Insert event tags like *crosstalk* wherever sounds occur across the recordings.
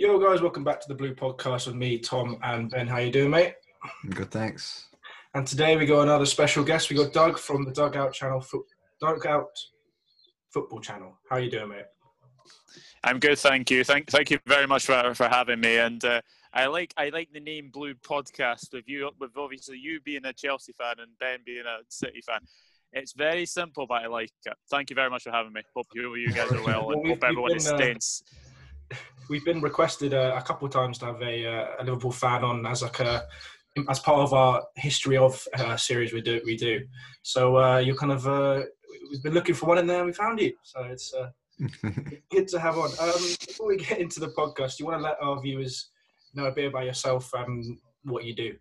Yo, guys, welcome back to the Blue Podcast with me, Tom, and Ben. How you doing, mate? Good, thanks. And today we got another special guest. We got Doug from the Doug-Out Channel, fo- Doug-Out Football Channel. How you doing, mate? I'm good, thank you. Thank, thank you very much for, for having me. And uh, I like I like the name Blue Podcast with you, with obviously you being a Chelsea fan and Ben being a City fan. It's very simple, but I like it. Thank you very much for having me. Hope you, you guys are well, *laughs* Well, and hope everyone we've is been, uh, staying. s- We've been requested uh, a couple of times to have a, uh, a Liverpool fan on as like a as part of our history of uh, series we do we do. So uh, you're kind of uh, we've been looking for one in there and we found you. So it's uh, *laughs* good to have on. Um, before we get into the podcast, do you want to let our viewers know a bit about yourself and what you do.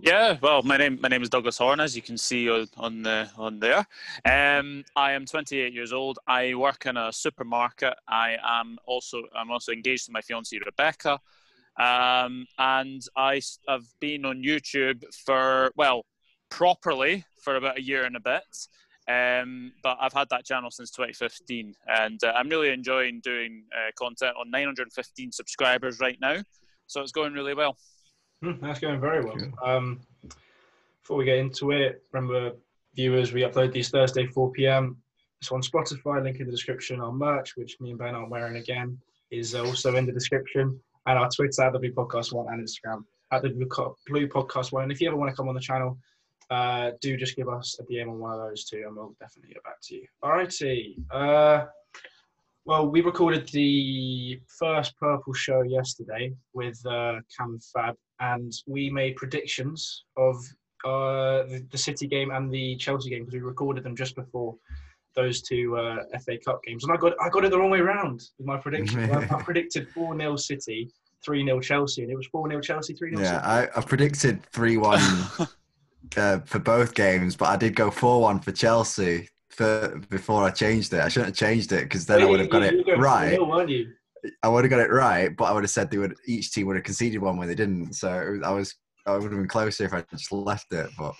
Yeah, well, my name my name is Douglas Horn, as you can see on on, the, on there. Um, I am 28 years old. I work in a supermarket. I am also I'm also engaged to my fiancée Rebecca, um, and I have been on YouTube for well, properly for about a year and a bit. Um, but I've had that channel since 2015, and uh, I'm really enjoying doing uh, content on 915 subscribers right now. So it's going really well. Hmm, that's going very well. Um, before we get into it, remember, viewers, we upload these Thursday 4 p.m. It's on Spotify, link in the description. Our merch, which me and Ben aren't wearing again, is uh, also in the description. And our Twitter, at the Blue Podcast One, and Instagram, at the Blue, Blue Podcast One. And if you ever want to come on the channel, uh, do just give us a DM on one of those two, and we'll definitely get back to you. All righty. Uh, well, we recorded the first Purple show yesterday with uh, Cam Fab, and we made predictions of uh, the, the City game and the Chelsea game because we recorded them just before those two uh, FA Cup games. And I got I got it the wrong way round with my prediction. *laughs* I, I predicted 4 0 City, 3 0 Chelsea, and it was 4 0 Chelsea, 3 0 yeah, City. I, I predicted 3 1 *laughs* uh, for both games, but I did go 4 1 for Chelsea for, before I changed it. I shouldn't have changed it because then I would have got you- you it were going right. 4-0, weren't you? I would have got it right, but I would have said they would each team would have conceded one when they didn't. So I was I would have been closer if I just left it, but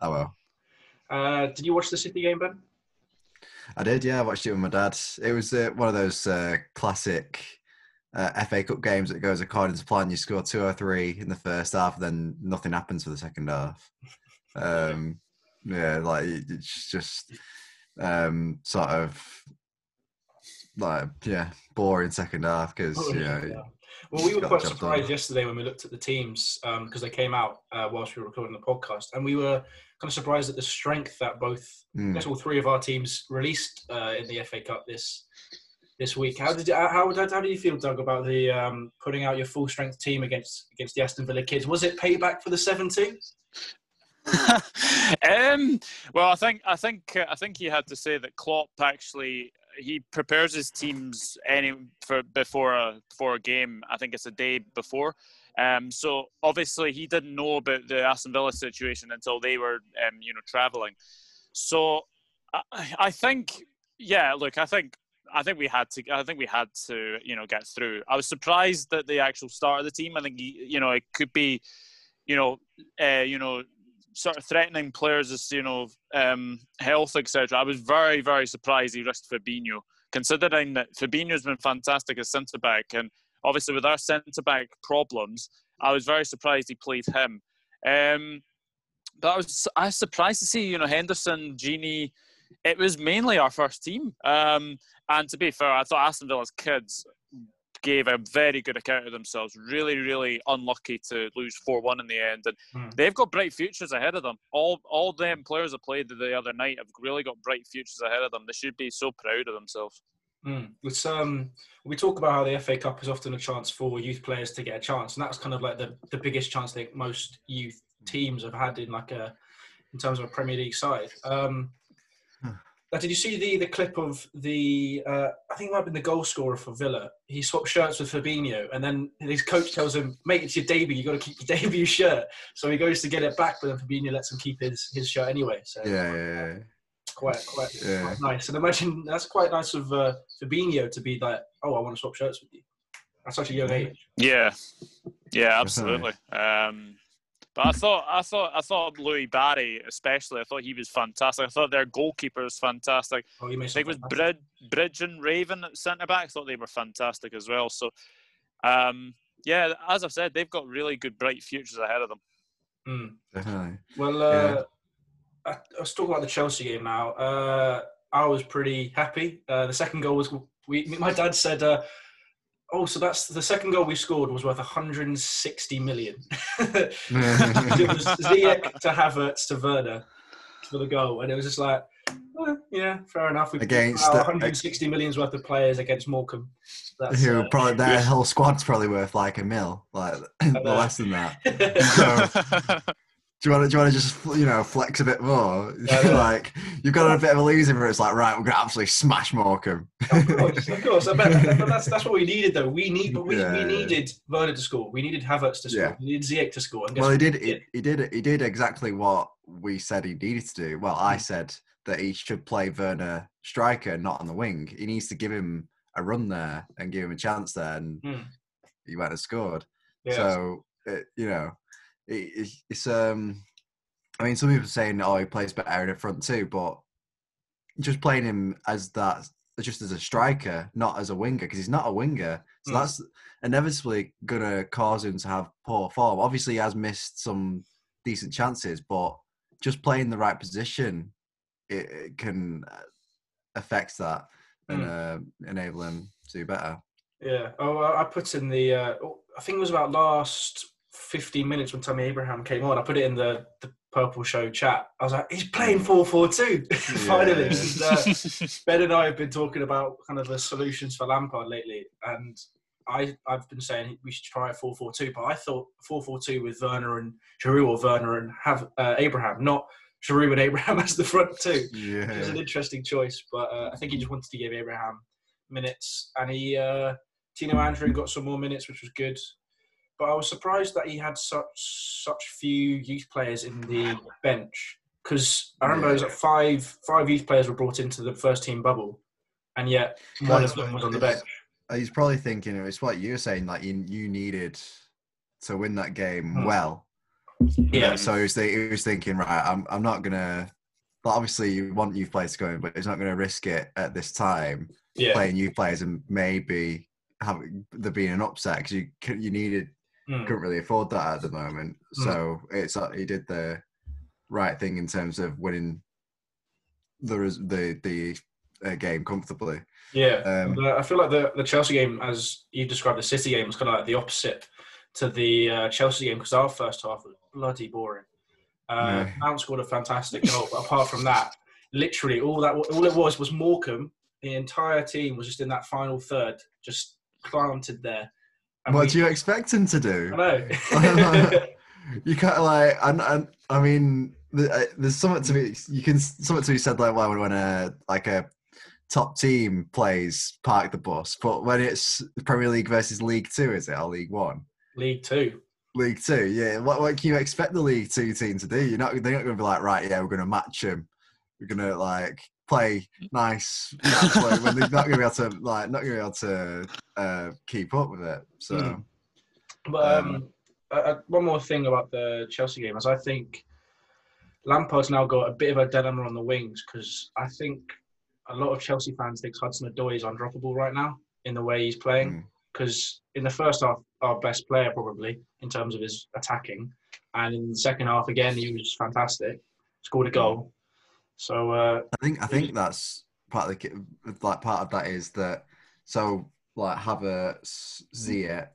oh well. Uh, did you watch the City game, Ben? I did, yeah. I watched it with my dad. It was uh, one of those uh, classic uh, FA Cup games that goes according to plan. You score two or three in the first half, then nothing happens for the second half. *laughs* Um, yeah, like it's just um, sort of like yeah, boring second half because Oh, yeah, yeah. Well, we were quite surprised done. yesterday when we looked at the teams because they came out uh, whilst we were recording the podcast, and we were kind of surprised at the strength that both, I Mm. guess, all three of our teams released uh, in the FA Cup this this week. How did you, how how, how do you feel, Doug, about the um, putting out your full strength team against against the Aston Villa kids? Was it payback for the seven two? *laughs* um, well, I think I think uh, I think he had to say that Klopp actually he prepares his teams any for before a before a game. I think it's a day before. Um, so obviously he didn't know about the Aston Villa situation until they were um, you know traveling. So I, I think yeah, look, I think I think we had to I think we had to you know get through. I was surprised that the actual start of the team. I think you know it could be you know uh, you know sort of threatening players as you know um, health etc. I was very very surprised he risked Fabinho, considering that Fabinho's been fantastic as centre back, and obviously with our centre back problems, I was very surprised he played him. Um, but I was I was surprised to see you know Henderson, Gini. It was mainly our first team, um, and to be fair, I thought Aston Villa's kids gave a very good account of themselves. Really, really unlucky to lose four one in the end, and Hmm. they've got bright futures ahead of them. All all them players that played the other night have really got bright futures ahead of them. They should be so proud of themselves. Mm. It's, um, we talk about how the FA Cup is often a chance for youth players to get a chance, and that's kind of like the, the biggest chance that most youth teams have had in like a in terms of a Premier League side. Um. Now, did you see the the clip of the? Uh, I think it might have been the goal scorer for Villa. He swapped shirts with Fabinho, and then his coach tells him, "Mate, it's your debut. You got to keep your *laughs* debut shirt." So he goes to get it back, but then Fabinho lets him keep his his shirt anyway. So yeah, yeah, yeah. quite quite, Yeah. quite nice. And imagine that's quite nice of uh, Fabinho to be like, "Oh, I want to swap shirts with you." At such a young age. Yeah, yeah, *laughs* absolutely. Um, but I thought, I thought, I thought Louie Barry, especially, I thought he was fantastic. I thought their goalkeeper was fantastic. Oh, you made I think it was Brid, Bridge and Raven at centre back. I thought they were fantastic as well. So, Um, yeah, as I've said, they've got really good, bright futures ahead of them. Mm. Definitely. Well, uh, I, let's talk about the Chelsea game now. Uh, I was pretty happy. Uh, the second goal was we. My dad said, uh, "Oh, so that's the second goal we scored was worth 160 million. *laughs* it was Ziyech to Havertz to Werner for the goal, and it was just like, well, yeah, fair enough. We Against the- 160 million's worth of players against Morecambe. That's, Who uh, probably their whole squad's probably worth like a mil, like *laughs* less than that. *laughs* So, do you want to, do you want to just you know flex a bit more? *laughs* Yeah, like you've got a bit of a losing where it's like right, we're gonna absolutely smash Morecambe. of course, of course. I bet, but that's that's what we needed, though. We need, but we, Yeah, we needed Werner to score. We needed Havertz to score. Yeah. We needed Ziyech to score. Well, he did. He, he did. He did exactly what we said he needed to do. Well. I said that he should play Werner striker, not on the wing. He needs to give him a run there and give him a chance there, and Hmm. he went and scored. Yeah. So it, you know, it's, it's um. I mean, some people are saying, "Oh, he plays better in the front too," but just playing him as that, just as a striker, not as a winger, because he's not a winger. So Mm. that's inevitably gonna cause him to have poor form. Obviously, he has missed some decent chances, but just playing the right position, it, it can affect that and uh, enable him to do better. Yeah. Oh, I I put in the. Uh, oh, I think it was about last 15 minutes when Tammy Abraham came on. I put it in the, the Purple Show chat. I was like, he's playing 4 4 2. *laughs* Finally. And, uh, *laughs* ben and I have been talking about kind of the solutions for Lampard lately. And I, I've been saying we should try a 4 4 2. But I thought 4 4 2 with Werner and Giroud or Werner and have uh, Abraham, not Giroud and Abraham *laughs* as the front two. It was an interesting choice, but uh, I think he just wanted to give Abraham minutes, and he uh, Tino Anjorin got some more minutes, which was good. But I was surprised that he had such such few youth players in the bench because I remember it was like five five youth players were brought into the first team bubble, and yet one of them was on the bench. He's probably thinking it's what you're saying. Like you, you needed to win that game Hmm. well. Yeah, So he was, thi- he was thinking, right, I'm, I'm not gonna. But obviously, you want youth players going, but he's not going to risk it at this time yeah, playing youth players and maybe have there being an upset because you you needed Mm. couldn't really afford that at the moment. Mm. So it's uh, he did the right thing in terms of winning the the the uh, game comfortably. yeah. Um, uh, I feel like the the Chelsea game, as you described the City game, was kind of like the opposite to the uh, Chelsea game because our first half was bloody boring. Uh, Yeah. Mount scored a fantastic goal, but apart from that, literally all that all it was was Morecambe. The entire team was just in that final third, just planted there. And what we- do you expect him to do? I know. *laughs* you can't like and, and I mean uh, there's something to be you can something to be said like why well when a like a top team plays park the bus but when it's Premier League versus League Two is it or League One League Two. League Two yeah what, what can you expect the League Two team to do you're not they're not going to be like right yeah we're going to match them we're going to like play nice *laughs* nice way, when they're not going to be able to like not going to be able to uh, keep up with it so Mm. But um, Um, uh, one more thing about the Chelsea game is I think Lampard's now got a bit of a dilemma on the wings because I think a lot of Chelsea fans think Hudson Odoi is undroppable right now in the way he's playing. Mm. Because in the first half, our best player probably in terms of his attacking, and in the second half again he was fantastic, scored a goal. So uh, I think I think that's part of the like part of that is that so like Havertz, Ziyech,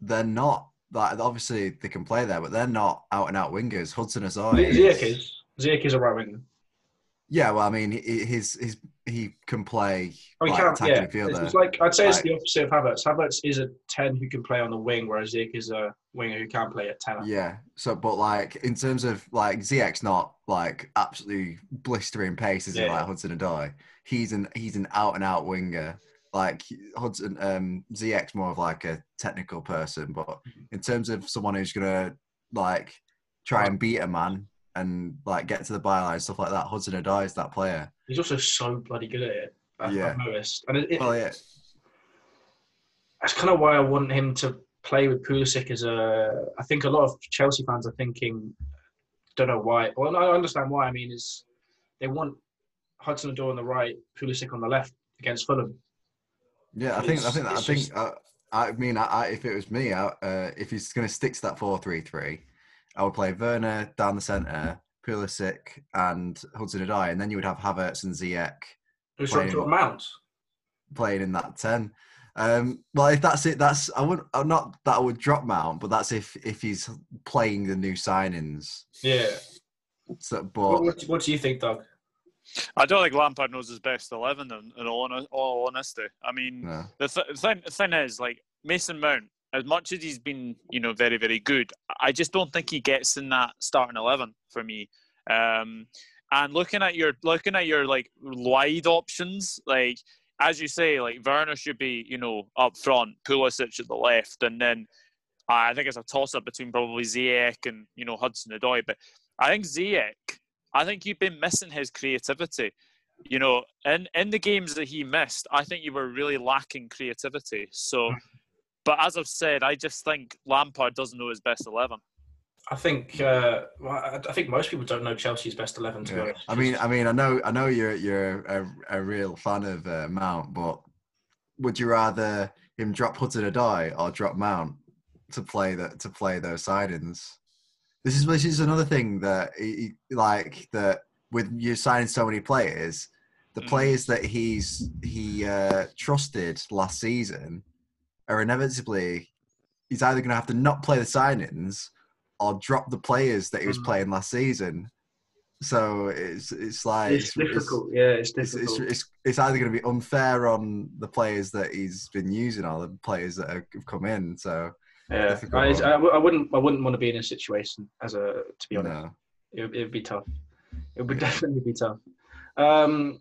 they're not like obviously they can play there, but they're not out and out wingers. Hudson Odoi, Ziyech is Ziyech is a right winger. yeah. Well, I mean, he, his his he can play Oh, he like, can, attacking yeah. It's, fielder. it's like I'd say it's the opposite of Havertz. Havertz is a ten who can play on the wing, whereas Ziyech is a winger who can play at ten. Yeah. So, but like in terms of like Ziyech's not like absolutely blistering pace, is Yeah. like Hudson Odoi. He's an he's an out and out winger. Like Hudson, um, Ziyech's more of like a technical person, but Mm-hmm. in terms of someone who's gonna like try and beat a man and like get to the byline stuff like that, Hudson Odoi is that player. He's also so bloody good at it. I've, Yeah. I've noticed, and it, it, Well, yeah, that's kind of why I want him to play with Pulisic as a. I think a lot of Chelsea fans are thinking, don't know why. Well, I understand why. I mean, is they want Hudson Odoi on the right, Pulisic on the left against Fulham. yeah. I think I It's- think I think just- uh, I mean, I, I, if it was me, I, uh, if he's going to stick to that 4 3 3, I would play Werner down the centre, Pulisic and Hudson Odoi, and then you would have Havertz and Ziyech Who's Playing- dropped Mount? playing in that 10. Um, well, if that's it, that's I would not that I would drop Mount, but that's if if he's playing the new signings. Yeah. So, What, but what, what do you think, Doug? I don't think Lampard knows his best eleven. In, in all, all honesty, I mean, no. the, th- the thing, the thing is, like Mason Mount, as much as he's been, you know, very, very good, I just don't think he gets in that starting eleven for me. Um, and looking at your looking at your like wide options, like as you say, like Werner should be, you know, up front, Pulisic at the left, and then I think it's a toss up between probably Ziyech and you know Hudson Odoi. But I think Ziyech, I think you've been missing his creativity. You know, in in the games that he missed, I think you were really lacking creativity. So, but as I've said, I just think Lampard doesn't know his best eleven. I think uh, well, I I think most people don't know Chelsea's best eleven. To be honest, I mean, I mean, I know, I know you're you're a, a real fan of uh, Mount, but would you rather him drop Hudson Odoi or drop Mount to play that to play those signings? This is this is another thing that he, he- like that with you signing so many players, the Mm. players that he's he uh, trusted last season are inevitably he's either going to have to not play the signings or drop the players that he was Mm. playing last season. So it's it's like it's difficult. yeah, it's It's, difficult. it's, it's, it's either going to be unfair on the players that he's been using or the players that have come in. So yeah, I. I, I wouldn't. I wouldn't want to be in a situation as a. To be honest, no. it, would- it would be tough. It would definitely be tough. Um,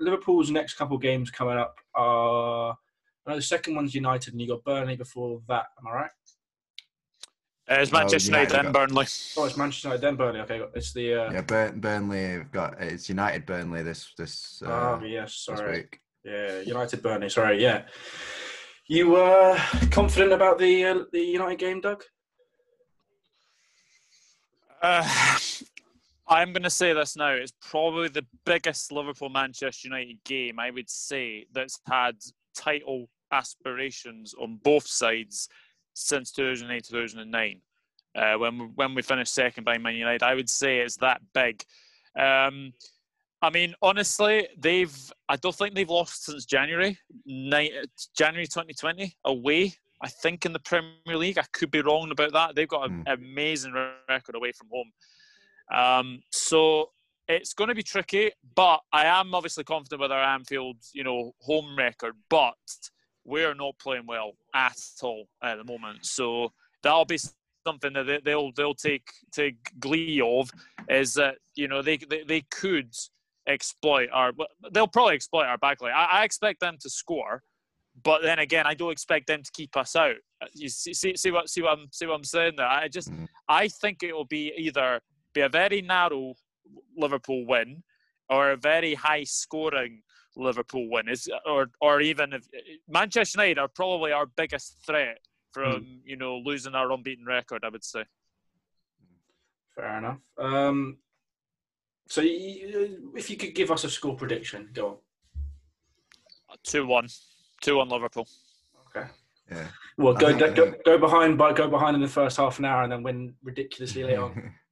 Liverpool's next couple games coming up are. I know the second one's United, and you got Burnley before that. Am I right? Uh, it's No, Manchester United United and Burnley. Oh, it's Manchester United, then Burnley. Okay, it's the. Uh, Yeah, Bur- Burnley have got it's United Burnley this this, uh, oh yes, sorry. Yeah, United Burnley. Sorry, yeah. You were confident about the uh, the United game, Doug? Uh, I'm going to say this now. It's probably the biggest Liverpool Manchester United game I would say that's had title aspirations on both sides since 2008 2009. Uh, when we, when we finished second by Man United, I would say it's that big. Um, I mean, honestly, they've I don't think they've lost since January, ni- January 2020 away. I think in the Premier League, I could be wrong about that. They've got an amazing record away from home. Um, so it's going to be tricky, but I am obviously confident with our Anfield, you know, home record. But we're not playing well at all at the moment, so that'll be something that they- they'll they'll take take glee of. Is that you know they they, they could exploit our they'll probably exploit our backline. I, I expect them to score, but then again, I don't expect them to keep us out. You see, see, see what see what I'm see what I'm saying there. I just Mhm. I think it will be either be a very narrow Liverpool win or a very high scoring Liverpool win. Is or or even if Manchester United are probably our biggest threat from you know losing our unbeaten record. I would say. Fair enough. Um, so, you, if you could give us a score prediction, go Two one, two one Liverpool. Okay. Yeah. Well, go, think- go go behind, but go behind in the first half an hour, and then win ridiculously late on. *laughs*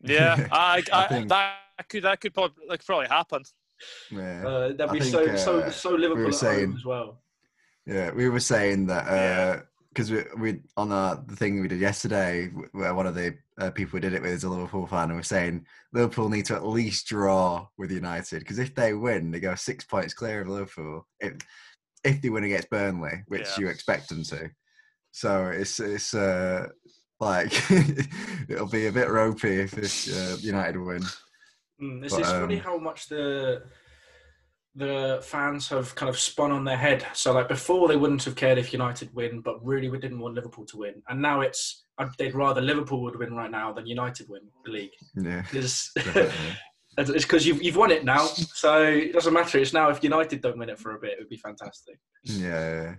Yeah, I, I I, think- that could that could probably that could probably happen. yeah. Uh, that'd I be think, so so uh, so Liverpool were at saying- home as well. Yeah, we were saying that Yeah. because we we on uh, the thing we did yesterday, where one of the uh, people we did it with is a Liverpool fan, and we're saying Liverpool need to at least draw with United because if they win, they go six points clear of Liverpool. If if they win against Burnley, which Yeah. you expect them to, so it's it's uh, like *laughs* it'll be a bit ropey if, if uh, United win. Mm, it's, But, it's funny um, how much the the fans have kind of spun on their head. So like before, they wouldn't have cared if United win, but really we didn't want Liverpool to win. And now it's they'd rather Liverpool would win right now than United win the league. Yeah, *laughs* It's *laughs* because you've you've won it now, so it doesn't matter. It's now if United don't win it for a bit, it would be fantastic. yeah, yeah.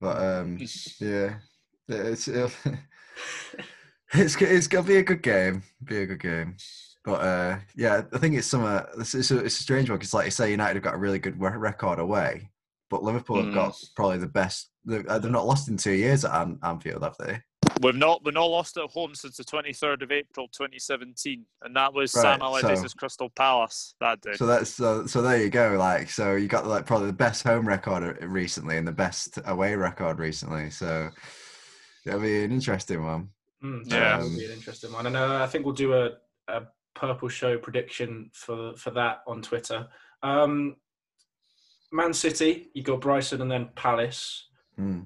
but um. Yeah, it's *laughs* it's it's gonna be a good game. Be a good game. But uh, yeah, I think it's some. Uh, it's, it's, a, it's a strange one because, like you say, United have got a really good record away, but Liverpool have got probably the best They've, uh, they've not lost in two years at An- Anfield, have they? We've not we've not lost at home since the 23rd of April 2017, and that was Right, Sam Allardyce's so- Crystal Palace that day. So that's so, so there you go. Like so, you got like probably the best home record recently and the best away record recently. So it'll be an interesting one. Mm, Yeah. that would be an interesting one. And uh, I think we'll do a, a purple show prediction for for that on Twitter. Um, Man City, you got Brighton and then Palace. Hmm.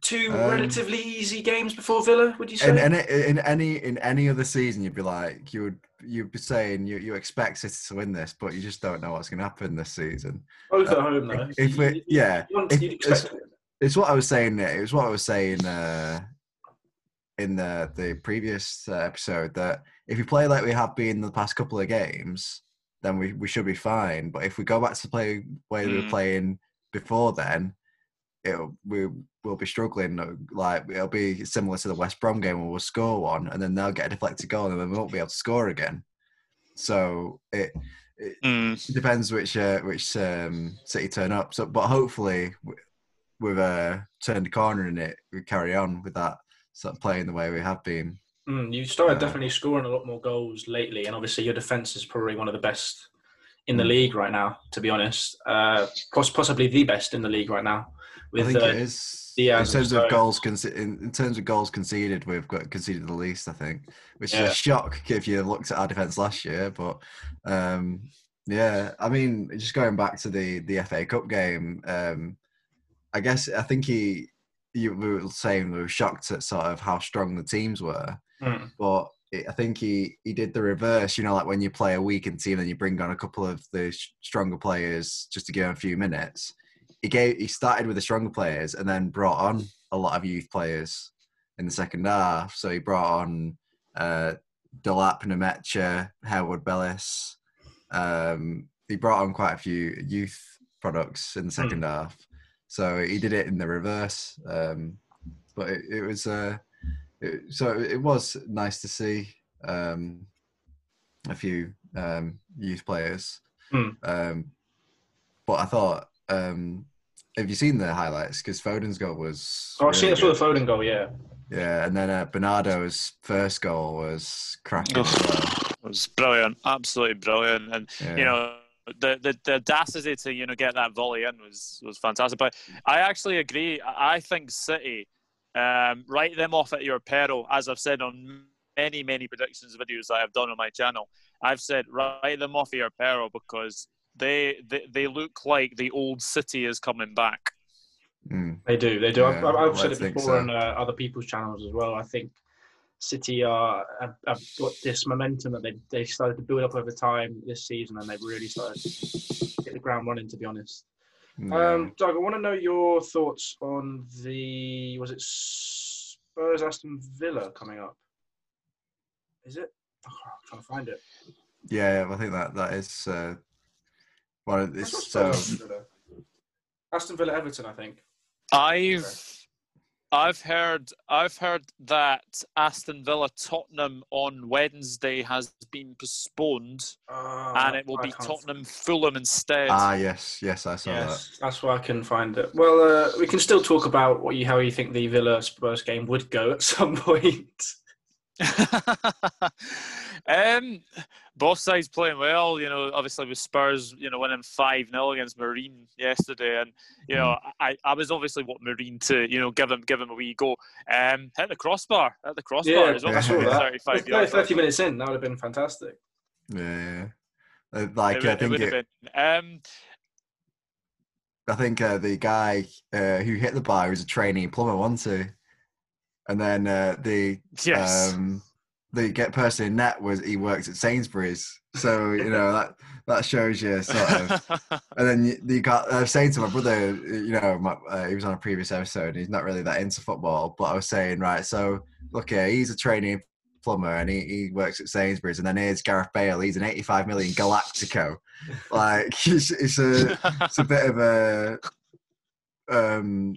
Two Um, relatively easy games before Villa, would you say? In, in, in any in any other season, you'd be like you would you'd be saying you, you expect City to win this, but you just don't know what's going to happen this season. Both at home, though. If we yeah, you want- if- it's- it's what I was saying. It was what I was saying uh, in the the previous uh, episode that if we play like we have been the past couple of games, then we, we should be fine. But if we go back to play the way we were Mm. playing before, then it'll we will be struggling. uh, Like it'll be similar to the West Brom game where we'll score one and then they'll get a deflected goal and then we won't be able to score again. So it Mm. depends which uh, which um, city turn up. So, but hopefully we've uh, turned a corner in it. We carry on with that sort of playing the way we have been. Mm, you started definitely scoring a lot more goals lately, and obviously your defense is probably one of the best in the Mm. league right now. To be honest, uh, possibly the best in the league right now. I think uh, it is. Dias in terms of goals, conce- in, in terms of goals conceded, we've got conceded the least. I think, which Yeah. is a shock if you looked at our defense last year. But um, yeah, I mean, just going back to the the FA Cup game, um, I guess I think he. You we were saying we were shocked at sort of how strong the teams were. Mm, but I think he he did the reverse. You know, like when you play a weakened team and you bring on a couple of the sh- stronger players just to give them a few minutes. He gave he started with the stronger players and then brought on a lot of youth players in the second half. So he brought on uh, Delap, Nmecha, Harwood Bellis. Um, he brought on quite a few youth products in the second half. So he did it in the reverse. Um, but it, it was uh, it, so it was nice to see um, a few um, youth players. Hmm. Um, but I thought, um, have you seen the highlights? Because Foden's goal was. oh, I see. I really saw the. Foden goal. Yeah, Yeah, and then uh, Bernardo's first goal was cracking. as well. It was brilliant, absolutely brilliant, and Yeah. you know the, the the audacity to you know get that volley in was was fantastic. But I actually agree. I I think City um, write them off at your peril, as I've said on many many predictions videos that I've done on my channel. I've said write them off at your peril because they they, they look like the old City is coming back. Mm. they do. They do. I've, Yeah, I've I'd said it before so. on uh, other people's channels as well. I think City are have, have got this momentum that they they started to build up over time this season, and they've really started to hit the ground running. To be honest. Yeah. Um, Doug, I want to know your thoughts on the was it Spurs Aston Villa coming up? Is it? Oh, I'm trying to find it. yeah, I think that that is. Uh, well, I thought it's Spurs. Aston Villa. Aston Villa Everton, I think. I've I've heard I've heard that Aston Villa Tottenham on Wednesday has been postponed Uh, and it will I be can't- Tottenham Fulham instead. Ah, yes, yes, I saw Yes, that's why I couldn't find it. Well, uh, we can still talk about what you how you think the Villa Spurs game would go at some *laughs* point. *laughs* um, both sides playing well. You know, obviously with Spurs, you know, winning five 0 against Marine yesterday, and you know, I, I was obviously what Marine to you know give him give him a wee go. Um, hit the crossbar, hit the crossbar. Yeah, as well. I saw Yeah. *laughs* that. Thirty-five If- yards. 30 minutes in, that would have been fantastic. Yeah, yeah. Uh, Like it, I would- it think would have it, been. Um, I think uh, the guy uh, who hit the bar was a trainee plumber, wasn't he? And then uh, the yes. um, the get person in net was he works at Sainsbury's, so you know that that shows you sort of. *laughs* And then you, you got I was saying to my brother, you know, my, uh, he was on a previous episode. He's not really that into football, but I was saying, right, so look here, he's a trainee plumber and he, he works at Sainsbury's, and then here's Gareth Bale. He's an 85 million Galactico. *laughs* like *laughs* it's, it's a it's a bit of a um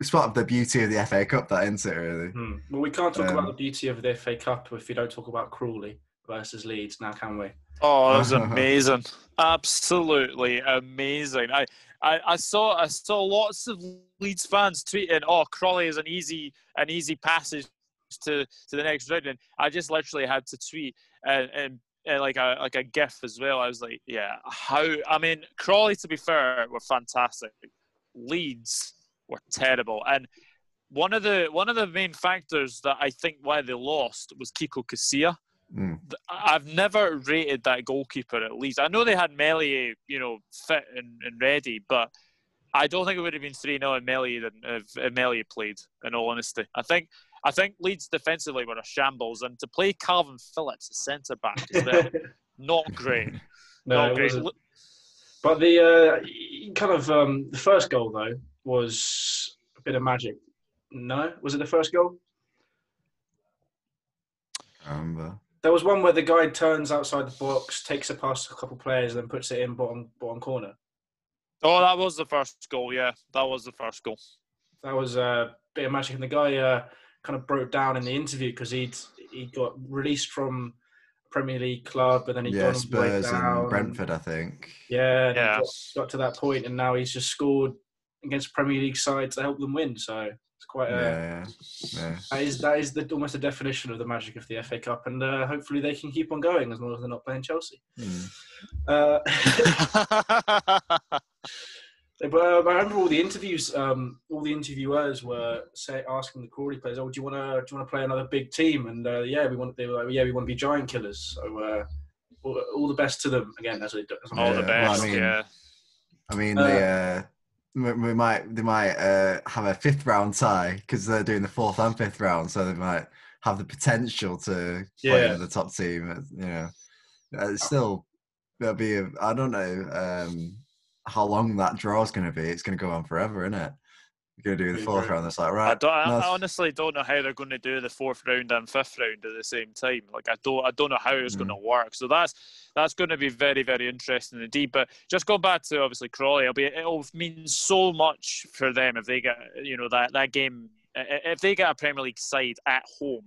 it's part of the beauty of the FA Cup that isn't it really Hmm. Well, we can't talk Um, about the beauty of the FA Cup if we don't talk about Crawley. versus Leeds. Now, can we? Oh, that was *laughs* amazing! Absolutely amazing. I, I, I saw I saw lots of Leeds fans tweeting, "Oh, Crawley is an easy an easy passage to to the next round," and I just literally had to tweet and, and, and like a like a gif as well. I was like, "Yeah, how?" I mean, Crawley, to be fair, were fantastic. Leeds were terrible, and one of the one of the main factors that I think why they lost was Kiko Casilla. Mm. I've never rated that goalkeeper at least. I know they had Meslier, you know, fit and, and ready, but I don't think it would have been 3 0 in Meslier if Meslier played, in all honesty. I think I think Leeds defensively were a shambles, and to play Kalvin Phillips, a centre back, as well, *laughs* not great. no, not it great. wasn't. But the uh, kind of um, the first goal though was a bit of magic. No, was it the first goal? I remember. There was one where the guy turns outside the box, takes it past a couple of players, then puts it in bottom bottom corner. Oh, that was the first goal. Yeah, that was the first goal. That was a bit of magic, and the guy uh, kind of broke down in the interview because he'd he got released from Premier League club, but then he Yeah, got on break Spurs down. and Brentford, I think. Yeah, Yeah. Got, got to that point, and now he's just scored against Premier League sides to help them win. So it's quite a, Yeah, yeah, yeah. that is that is the, almost the definition of the magic of the FA Cup, and uh, hopefully they can keep on going as long as they're not playing Chelsea. Hmm. Uh, *laughs* *laughs* but uh, I remember all the interviews. Um, all the interviewers were say asking the Crawley players, "Oh, do you want to do you want to play another big team?" And uh, yeah, we want. They were like, "Yeah, we want to be giant killers." So uh, all, all the best to them again. As, it, as All the Yeah, well, I best. mean- yeah. I mean, Uh, they uh, we, might they might uh, have a fifth round tie because they're doing the fourth and fifth round, so they might have the potential to play Yeah. in the top team. uh, You know, Uh, it's still there'll be a, I don't know um, how long that draw is going to be. It's going to go on forever, isn't it? You're going to do the fourth round. It's like right. I, right. don't, I, I honestly don't know how they're going to do the fourth round and fifth round at the same time. Like I don't, I don't know how it's going to work. So that's that's going to be very, very interesting indeed. But just going back to obviously Crawley. It'll be, it'll mean so much for them if they get, you know, that that game. i- i- If they get a Premier League side at home,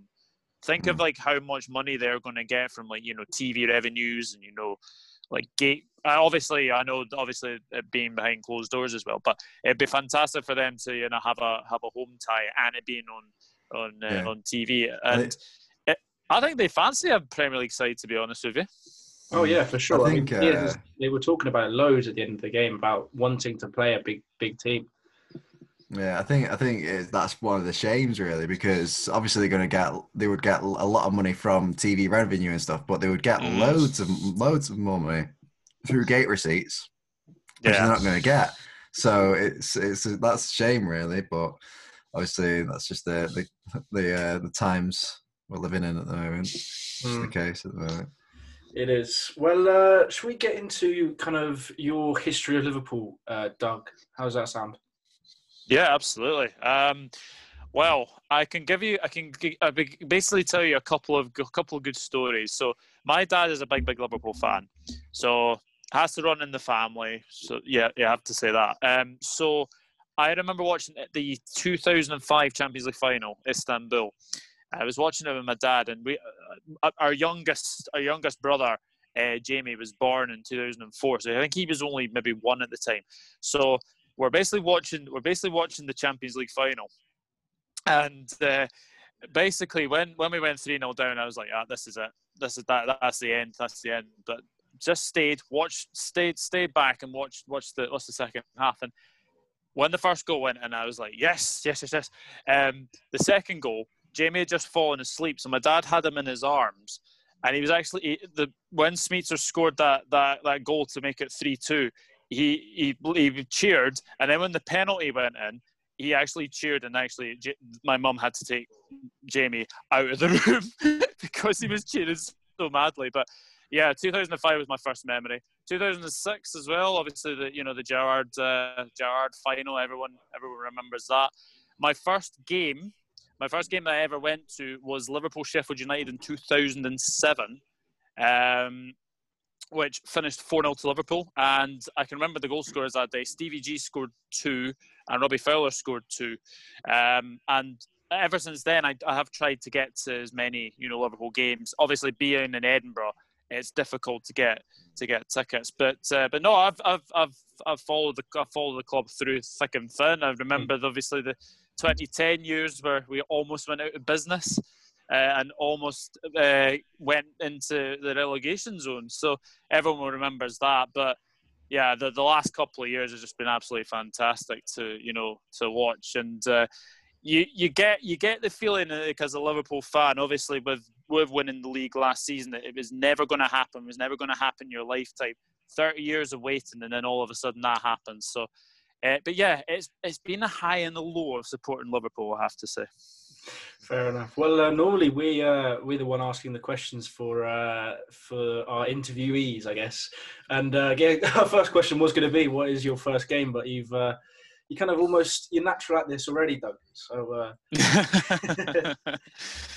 think of Mm. like how much money they're going to get from like you know TV revenues and you know like gate. Uh, Obviously, I know obviously it being behind closed doors as well, but it'd be fantastic for them to you know have a have a home tie and it being on on uh, Yeah. on TV. And it, I think they fancy a Premier League side to be honest with you. Oh yeah, for sure. I, think, mean, yeah, uh, they were talking about loads at the end of the game about wanting to play a big big team. Yeah, I think I think it, that's one of the shames really because obviously they're going to get they would get a lot of money from TV revenue and stuff, but they would get Mhm. loads of loads of more money through gate receipts, which they're not going to get. So it's it's that's a shame really, but obviously that's just the the the, uh, the times we're living in at the moment. It's just the Mm. case at the moment. It is. Well, uh, should we get into kind of your history of Liverpool, uh, Doug? How does that sound? Yeah, absolutely. Um, well, I can give you, I can I basically tell you a couple of a couple of good stories. So my dad is a big, big Liverpool fan, so has to run in the family. So yeah, you have to say that. Um, so I remember watching the 2005 Champions League final, Istanbul. I was watching it with my dad, and we, uh, our youngest, our youngest brother, uh, Jamie, was born in 2004. So I think he was only maybe one at the time. So we're basically watching we're basically watching the Champions League final, and uh, basically when when we went three 0 down, I was like, ah, this is it, this is that, that's the end, that's the end. But just stayed, watched, stayed, stayed back and watched watched the what's the second half, and when the first goal went, and I was like, yes, yes, yes, yes. Um, the second goal, Jamie had just fallen asleep, so my dad had him in his arms. And he was actually he, the when Smicer scored that, that, that goal to make it three two he, he he cheered, and then when the penalty went in, he actually cheered, and actually my mum had to take Jamie out of the *laughs* room *laughs* because he was cheering so madly. But yeah, 2005 was my first memory. 2006 as well. Obviously, the you know the Gerard uh, Gerrard final. Everyone everyone remembers that. My first game, my first game that I ever went to was Liverpool Sheffield United in 2007. Um, which finished 4 0 to Liverpool. And I can remember the goal scorers that day. Stevie G scored two, and Robbie Fowler scored two. Um, and ever since then, I, I have tried to get to as many you know Liverpool games. Obviously, being in Edinburgh, it's difficult to get to get tickets. But uh, but no, I've I've I've I've followed the I've followed the club through thick and thin. I remember obviously the 2010 years where we almost went out of business. Uh, and almost uh, went into the relegation zone. So everyone remembers that. But yeah, the, the last couple of years has just been absolutely fantastic to you know to watch. And uh, you you get you get the feeling because a Liverpool fan, obviously with with winning the league last season, that it was never going to happen. It was never going to happen in your lifetime. Thirty years of waiting, and then all of a sudden that happens. So, uh, but yeah, it's it's been a high and a low of supporting Liverpool. I have to say. Fair enough. Well, uh, normally we uh, we're the one asking the questions for uh, for our interviewees, I guess. And uh, *laughs* our first question was going to be, "What is your first game?" But you've uh, you kind of almost you're natural at this already, Doug. So uh, *laughs*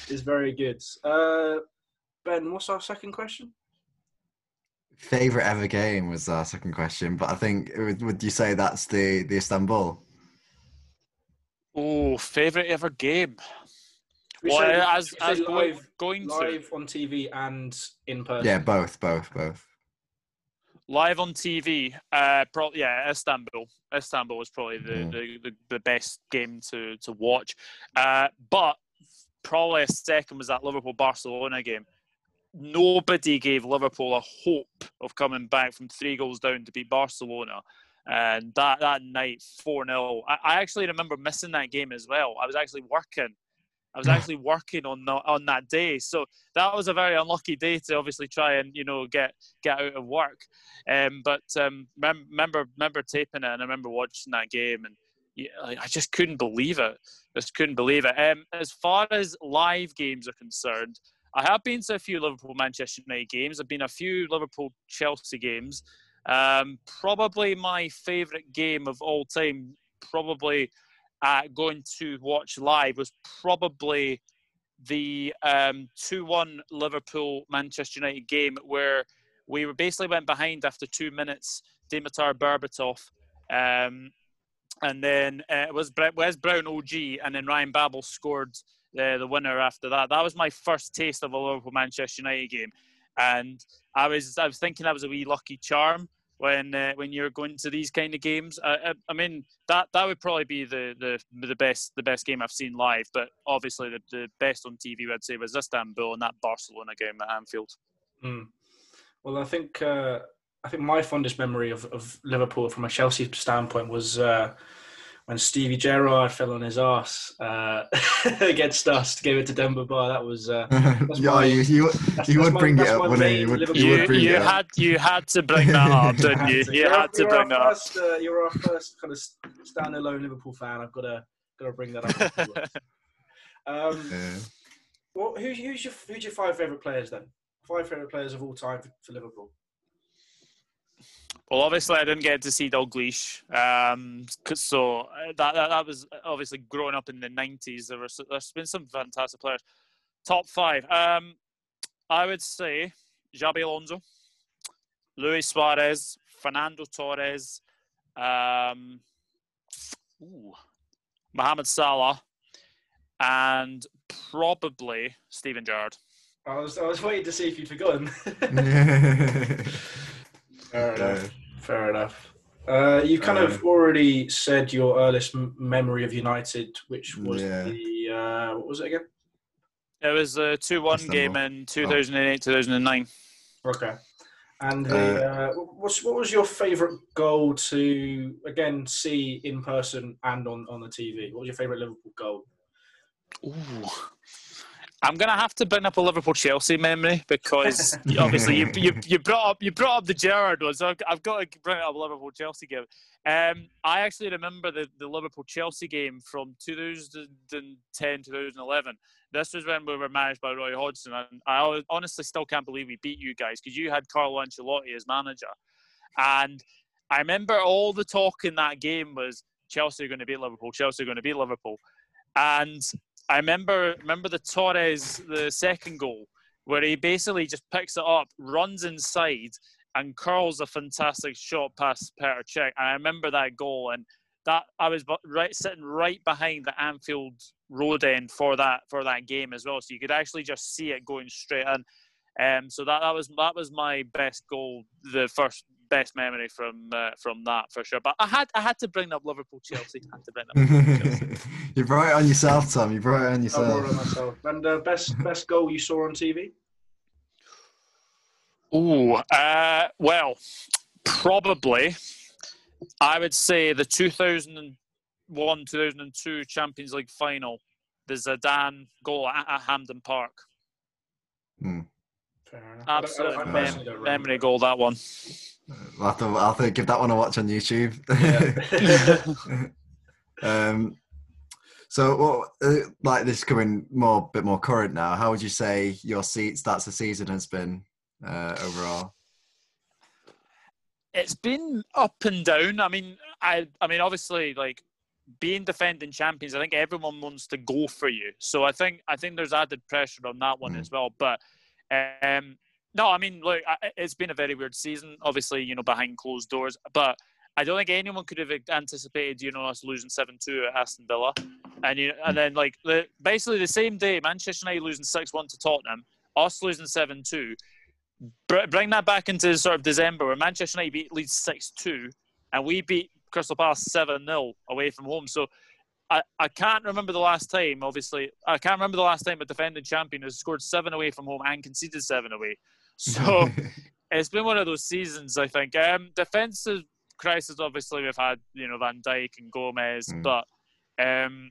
it's very good. Uh, ben, what's our second question? Favorite ever game was our second question, but I think would, would you say that's the the Istanbul? Oh, favorite ever game. Well, Well, as as live, going, going to live on TV and in person. Yeah, both, both, both. Live on TV, uh, probably yeah, Istanbul. Istanbul was probably the, Mhm. the, the, the best game to to watch. Uh, but probably a second was that Liverpool Barcelona game. Nobody gave Liverpool a hope of coming back from three goals down to beat Barcelona. And that, that night, 4 0. I, I actually remember missing that game as well. I was actually working. I was actually working on the, on that day, so that was a very unlucky day to obviously try and you know get get out of work. Um, but um, mem- remember remember taping it, and I remember watching that game, and yeah, I just couldn't believe it. Just couldn't believe it. Um, as far as live games are concerned, I have been to a few Liverpool Manchester United games. I've been a few Liverpool Chelsea games. Um, probably my favourite game of all time, probably uh, going to watch live, was probably the um, 2-1 Liverpool Manchester United game where we were basically went behind after two minutes. Dimitar Berbatov, um, and then uh, it was Wes Brown OG, and then Ryan Babel scored the, the winner after that. That was my first taste of a Liverpool Manchester United game, and I was I was thinking that was a wee lucky charm when uh, when you're going to these kind of games. I, I, I mean that that would probably be the, the the best the best game I've seen live, but obviously the, the best on TV I'd say was Istanbul and that Barcelona game at Anfield. Mm. Well, I think uh, I think my fondest memory of, of Liverpool from a Chelsea standpoint was uh, when Stevie Gerrard fell on his ass uh, *laughs* against us to give it to Demba Ba. That was uh, *laughs* yeah, my- you, you, that's- you that's would my- bring it up, my wouldn't you? You would, you You, would bring you it up. had you had to bring that up, *laughs* didn't you? You You're- had to you're bring that our up. first, uh, you're our first kind of standalone Liverpool fan. I've got to got to bring that up. um, Yeah. what, who's, who's your who's your five favourite players then? Five favourite players of all time for, for Liverpool. Well, obviously, I didn't get to see Dalglish, um, 'cause- so uh, that, that that was obviously growing up in the '90s. There was there's been some fantastic players. Top five, um, I would say Xabi Alonso, Luis Suarez, Fernando Torres, um, ooh, Mohamed Salah, and probably Steven Gerrard. I was I was waiting to see if you'd forgotten. *laughs* *laughs* *laughs* Fair Yeah. enough. Fair enough. Uh, you kind of already said your earliest m- memory of United, which was Yeah. the uh, what was it again? It was a 2 1 game in 2008 2009. Okay. And the, uh, what's, what was your favourite goal to again see in person and on, on the TV? What was your favourite Liverpool goal? Ooh. I'm gonna have to bring up a Liverpool Chelsea memory because *laughs* obviously you, you you brought up you brought up the Gerrard one, so I've, I've got to bring up a Liverpool Chelsea game. Um, I actually remember the, the Liverpool Chelsea game from 2010 2011. This was when we were managed by Roy Hodgson, and I honestly still can't believe we beat you guys because you had Carlo Ancelotti as manager, and I remember all the talk in that game was Chelsea are going to beat Liverpool, Chelsea are going to beat Liverpool, and I remember remember the Torres the second goal where he basically just picks it up, runs inside, and curls a fantastic shot past Petr Cech. And I remember that goal, and that I was right sitting right behind the Anfield road end for that for that game as well, so you could actually just see it going straight in. Um, so that, that was that was my best goal, the first best memory from uh, from that for sure. But I had I had to bring up Liverpool Chelsea. I had to bring up *laughs* you brought it on yourself, Tom. You brought it on yourself. I brought it on myself. And uh, best best goal you saw on TV? Oh, uh, well, probably I would say the 2001 2002 Champions League final, the Zidane goal at, at Hampden Park. Hmm. Absolute I I mem- memory goal, that one. I'll have, to, I'll have to give that one a watch on YouTube. Yeah. *laughs* um, so, well, uh, like this coming more, bit more current now. How would you say your seat starts the season has been uh, overall? It's been up and down. I mean, I, I mean, obviously, like being defending champions, I think everyone wants to go for you. So I think, I think there's added pressure on that one mm. as well. But um, no, I mean, look, it's been a very weird season. Obviously, you know, behind closed doors, but I don't think anyone could have anticipated, you know, us losing seven two at Aston Villa, and you and then like the, basically the same day, Manchester United losing six one to Tottenham, us losing seven two. Bring that back into sort of December where Manchester United beat Leeds six two, and we beat Crystal Palace seven 0 away from home. So I, I can't remember the last time, obviously, I can't remember the last time a defending champion has scored seven away from home and conceded seven away. So *laughs* it's been one of those seasons, I think. Um, defensive crisis, obviously, we've had, you know, Van Dijk and Gomez, mm. but um,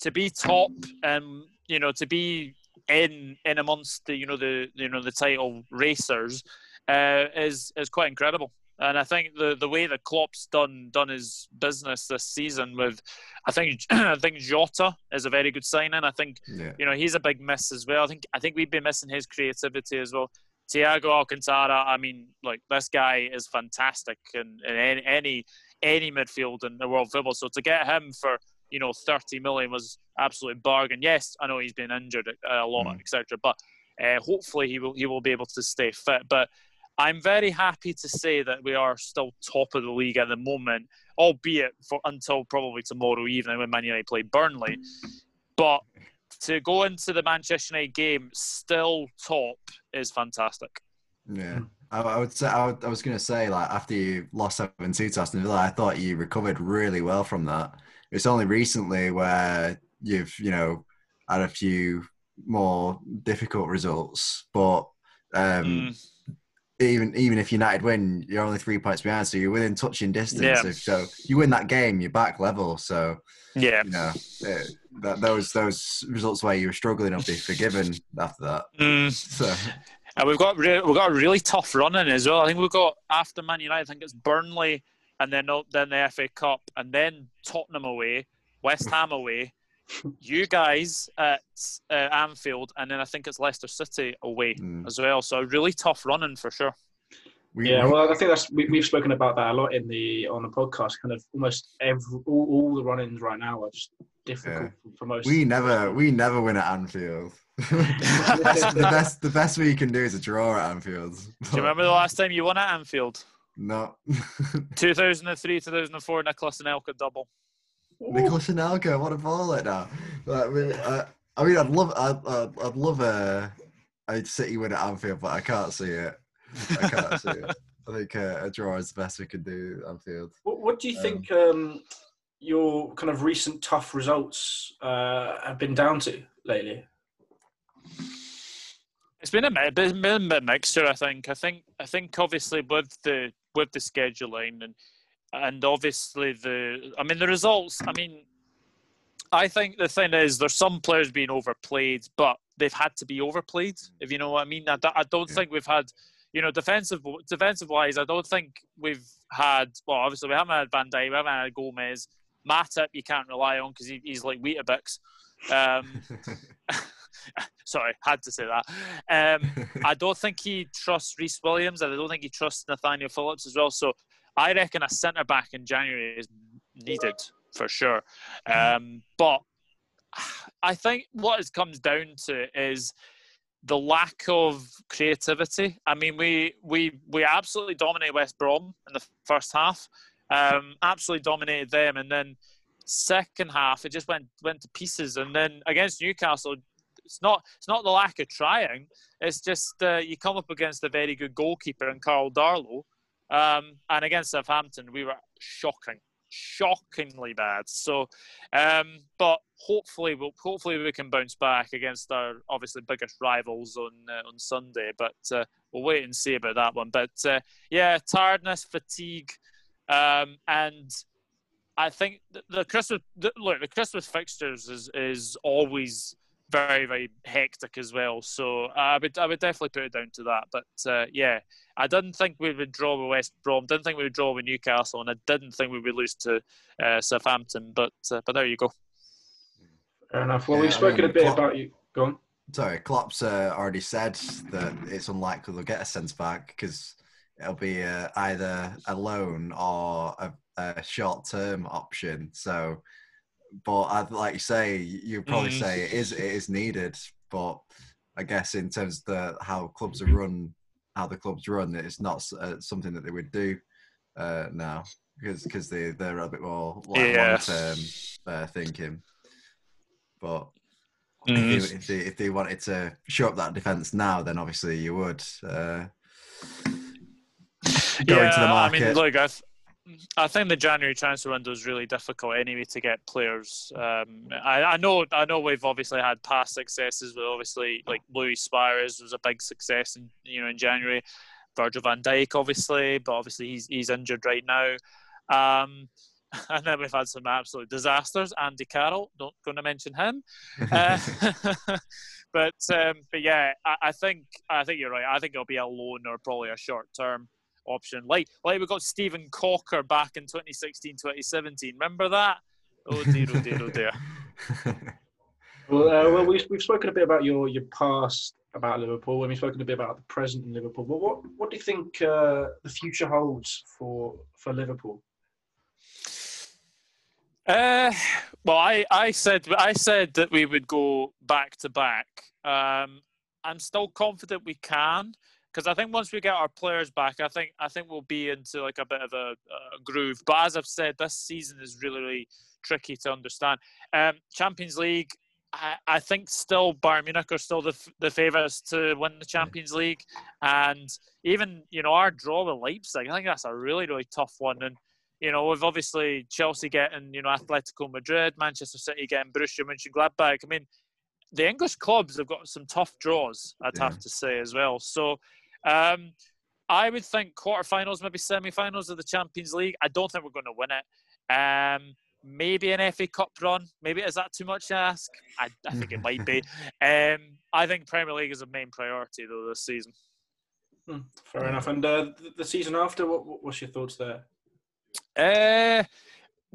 to be top and, you know, to be in in amongst the, you know, the, you know, the title racers uh, is, is quite incredible. And I think the, the way that Klopp's done done his business this season with, I think *clears throat* I think Jota is a very good signing. I think yeah. you know he's a big miss as well. I think I think we've been missing his creativity as well. Thiago Alcantara, I mean, like this guy is fantastic in, in any, any any midfield in the world football. So to get him for you know 30 million was absolute bargain. Yes, I know he's been injured a lot, mm. etc. But uh, hopefully he will he will be able to stay fit. But I'm very happy to say that we are still top of the league at the moment, albeit for until probably tomorrow evening when Man United play Burnley. But to go into the Manchester United game still top is fantastic. Yeah. I, I would say I, would, I was going to say like after you lost seven two to Aston Villa, I thought you recovered really well from that. It's only recently where you've you know had a few more difficult results, but um, mm even even if United win, you're only three points behind, so you're within touching distance. Yeah. so you win that game, you're back level. So yeah, you know that those those results where you were struggling will be forgiven after that. Mm. So. And we've got re- we've got a really tough running as well. I think we've got after Man United, I think it's Burnley, and then then the FA Cup, and then Tottenham away, West Ham away, you guys at uh, Anfield, and then I think it's Leicester City away mm. as well. So really tough running for sure. Yeah, well, I think that's we, have spoken about that a lot in the on the podcast. Kind of almost every all, all the run-ins right now are just difficult yeah. for most. We never we never win at Anfield. *laughs* the *laughs* best the best we can do is a draw at Anfield. Do you remember the last time you won at Anfield? No. *laughs* 2003, 2004, Nicolas Anelka double. Nicolas Anelka, what a baller now! Like, I, uh, I mean, I'd love, I'd, I'd, I'd love a, a City win at Anfield, but I can't see it. I can't see it. I think uh, a draw is the best we can do at Anfield. What, what do you um, think um, your kind of recent tough results uh, have been down to lately? It's been a been a mixture. I think. I think. I think obviously with the with the scheduling and and obviously the I mean the results. I mean, I think the thing is there's some players being overplayed, but they've had to be overplayed. If you know what I mean. I, I don't yeah. think we've had. You know, defensive defensive wise, I don't think we've had. Well, obviously we haven't had Van Dijk, we haven't had Gomez. Matip, you can't rely on because he, he's like Weetabix. Um, *laughs* *laughs* sorry, had to say that. Um, I don't think he trusts Rhys Williams, and I don't think he trusts Nathaniel Phillips as well. So I reckon a centre back in January is needed for sure. Um, but I think what it comes down to is the lack of creativity. I mean, we we we absolutely dominate West Brom in the first half, Um, absolutely dominated them, and then second half it just went went to pieces. And then against Newcastle, it's not it's not the lack of trying. It's just uh, you come up against a very good goalkeeper in Karl Darlow, um, and against Southampton we were shocking, shockingly bad. So, um, but hopefully we'll hopefully we can bounce back against our obviously biggest rivals on uh, on Sunday. But uh, we'll wait and see about that one. But uh, yeah, tiredness, fatigue, um, and I think the Christmas the, look the Christmas fixtures is is always very very hectic as well. So I would I would definitely put it down to that. But uh, yeah, I didn't think we would draw with West Brom. Didn't think we would draw with Newcastle, and I didn't think we would lose to uh, Southampton. But uh, but there you go. Fair enough. Well, yeah, we've spoken I mean, a bit Klopp, about you. Go on. Sorry, Klopp's uh, already said that it's unlikely they'll get a sense back because it'll be uh, either a loan or a, a short-term option. So but I, like you say, you probably mm. say it is it is needed. But I guess in terms of the, how clubs are run, how the clubs run, it's not uh, something that they would do uh, now because because they they're a bit more like yeah. long term uh, thinking. But mm. if, they, if, they, if they wanted to show up that defense now, then obviously you would. Uh, go yeah, into the market. I mean, look, I, I think the January transfer window is really difficult anyway to get players. Um, I, I, know, I know, we've obviously had past successes, but obviously, like Luis Suarez was a big success in you know in January. Virgil Van Dijk, obviously, but obviously he's he's injured right now. Um, *laughs* and then we've had some absolute disasters. Andy Carroll, not going to mention him. uh, *laughs* but um, but yeah, I, I, think I think you're right. I think it'll be a loan or probably a short term option. Like like we got Steven Caulker back in 2016, 2017. Remember that? Oh dear, oh dear, oh dear. *laughs* well, uh, well, we've, we've spoken a bit about your your past about Liverpool, and we've spoken a bit about the present in Liverpool. But what what do you think uh, the future holds for for Liverpool? Uh, well, I, I said I said that we would go back to back. Um, I'm still confident we can because I think once we get our players back, I think I think we'll be into like a bit of a, a groove. But as I've said, this season is really really tricky to understand. Um, Champions League, I, I, think still Bayern Munich are still the the favourites to win the Champions League, and even you know our draw with Leipzig, I think that's a really really tough one. And you know we've obviously Chelsea getting you know Atletico Madrid, Manchester City getting Borussia Mönchengladbach. I mean. The English clubs have got some tough draws, I'd yeah. have to say as well. So um, I would think quarterfinals, maybe semi-finals of the Champions League. I don't think we're going to win it. Um, maybe an FA Cup run. Maybe is that too much to ask? I, I think it might be. *laughs* Um, I think Premier League is a main priority though this season. Hmm, fair enough. And uh, the season after, what, what's your thoughts there? Uh,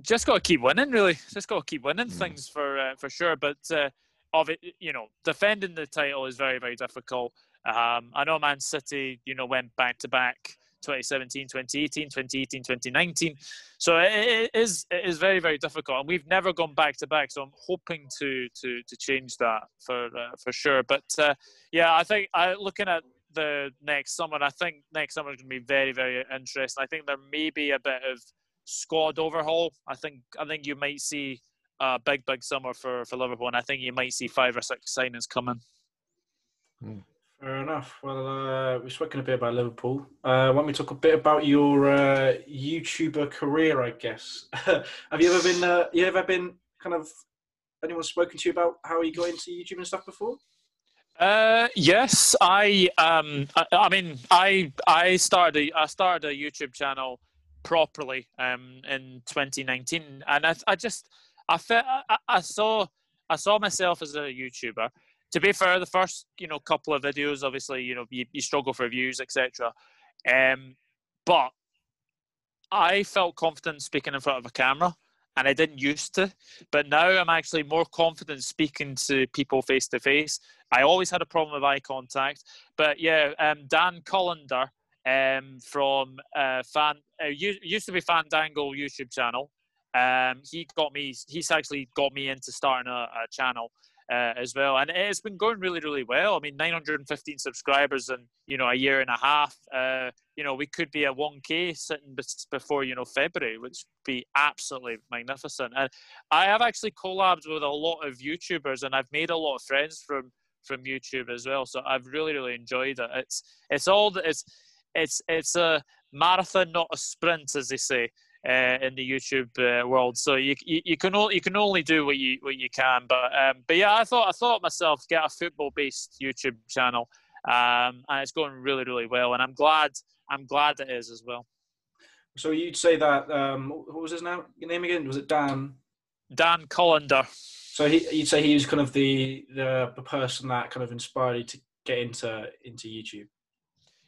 just got to keep winning, really. Just got to keep winning mm. things for uh, for sure. But uh, of it, you know, defending the title is very very difficult. Um, I know Man City, you know, went back to back 2017, 2018, 2018, 2019. So it is it is very very difficult, and we've never gone back to back. So I'm hoping to to to change that for uh, for sure. But uh, yeah, I think I looking at the next summer, I think next summer is going to be very very interesting. I think there may be a bit of squad overhaul. I think I think you might see a big big summer for for Liverpool, and I think you might see five or six signings coming. Mm. Fair enough. Well, uh, we're spoken a bit about Liverpool. Uh, don't we talk a bit about your uh, YouTuber career? I guess. *laughs* Have you ever been? Uh, you ever been kind of? Anyone spoken to you about how you got into YouTube and stuff before? Uh, yes, I. Um, I, I, mean, I I started a, I started a YouTube channel properly um, in 2019, and I, I just I, felt, I, I saw I saw myself as a YouTuber to be fair, the first you know couple of videos, obviously, you know you, you struggle for views, etc. Um, but I felt confident speaking in front of a camera, and I didn't used to. But now I'm actually more confident speaking to people face to face. I always had a problem with eye contact, but yeah, um, Dan Cullender um, from uh, Fan uh, used to be Fandangle YouTube channel. Um, he got me. He's actually got me into starting a, a channel uh, as well. And it's been going really, really well. I mean, 915 subscribers in you know a year and a half. Uh, you know, we could be at 1K sitting before you know February, which would be absolutely magnificent. And I have actually collabed with a lot of YouTubers, and I've made a lot of friends from from YouTube as well. So I've really, really enjoyed it. It's it's all it's it's it's a marathon, not a sprint, as they say uh, in the YouTube uh, world. So you, you, you can only you can only do what you what you can. But um, but yeah, I thought I thought myself get a football based YouTube channel, um, and it's going really really well. And I'm glad I'm glad it is as well. So you'd say that um, what was his name? Your name again? Was it Dan? Dan Collender. So he, you'd say he was kind of the, the the person that kind of inspired you to get into into YouTube.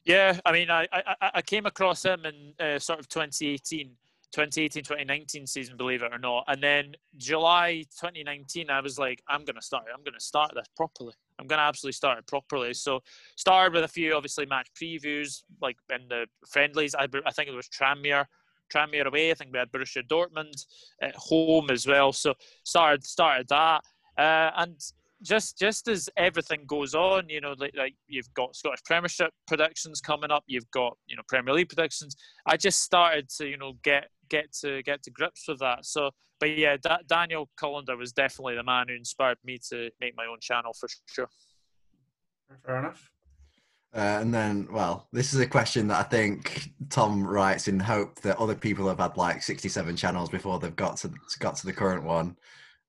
Yeah, I mean, I, I, I came across him in uh, sort of 2018 2018 2019 season, believe it or not. And then July 2019, I was like, I'm going to start. I'm going to start this properly. I'm going to absolutely start it properly. So, started with a few obviously match previews, like in the friendlies. I, I think it was Tranmere, Tranmere away. I think we had Borussia Dortmund at home as well. So, started started that. Uh, and just just as everything goes on, you know, like, like you've got Scottish Premiership predictions coming up, you've got you know Premier League predictions. I just started to you know get get to get to grips with that. So, but yeah, da- Daniel Collender was definitely the man who inspired me to make my own channel for sure. Fair enough. Uh, and then, well, this is a question that I think Tom writes in hope that other people have had like 67 channels before they've got to got to the current one.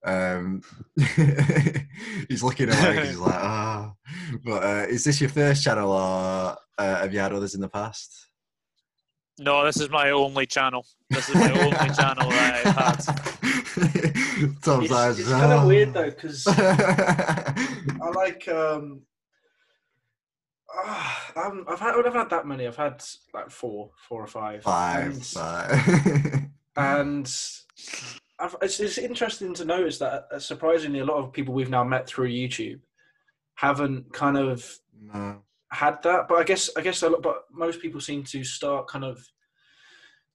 Um, *laughs* he's looking away. he's like, ah. Oh. But uh, is this your first channel, or uh, have you had others in the past? No, this is my only channel. This is my only *laughs* channel that I've had. *laughs* Tom's it's, it's kind of weird though, because *laughs* I like. Um, uh, I've had, I've had that many. I've had like four, four or five. Five, and, five. and it's, it's, interesting to notice that uh, surprisingly, a lot of people we've now met through YouTube haven't kind of no. Had that. But I guess I guess a lot, but most people seem to start kind of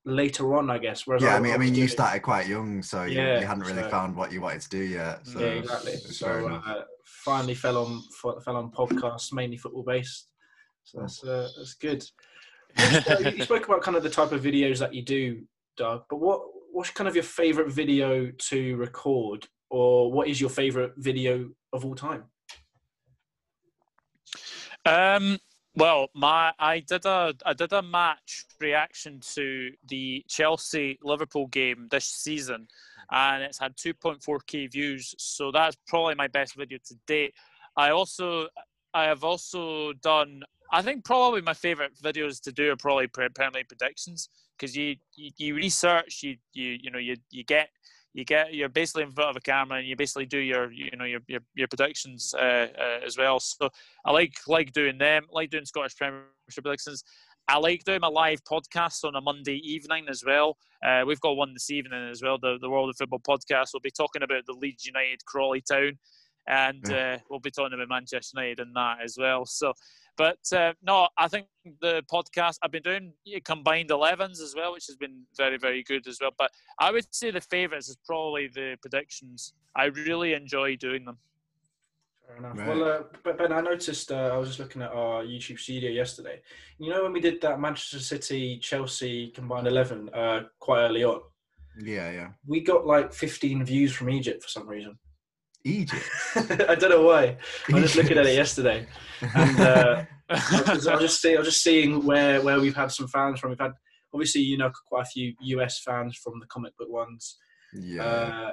later on. I guess. Whereas yeah, I, I mean, I mean, you started quite young, so you, yeah, you hadn't really so, found what you wanted to do yet. So yeah, exactly. So uh, finally fell on fell on podcasts, mainly football based. So that's uh, that's good. you spoke about kind of the type of videos that you do, Doug. But what what's kind of your favorite video to record, or what is your favorite video of all time? Um, well, my I did a I did a match reaction to the Chelsea Liverpool game this season, and it's had 2.4k views. So that's probably my best video to date. I also I have also done I think probably my favorite videos to do are probably League predictions because you, you, you research you you you know you you get you get you're basically in front of a camera and you basically do your you know your your, your predictions uh, uh, as well. So I like like doing them. I like doing Scottish Premiership predictions. I like doing my live podcast on a Monday evening as well. Uh, we've got one this evening as well, the, the World of Football podcast. We'll be talking about the Leeds United Crawley Town, and uh, we'll be talking about Manchester United and that as well. So but uh, no, I think the podcast I've been doing combined 11s as well, which has been very, very good as well. But I would say the favourites is probably the predictions. I really enjoy doing them. Fair enough. Right. Well, uh, but Ben, I noticed uh, I was just looking at our YouTube studio yesterday. You know when we did that Manchester City Chelsea combined 11 uh, quite early on. Yeah, yeah. We got like 15 views from Egypt for some reason. Egypt. *laughs* I don't know why. I was just looking at it yesterday, *laughs* and uh, I, was, I was just see, I was just seeing where where we've had some fans from. We've had obviously you know quite a few US fans from the comic book ones. Yeah. Uh,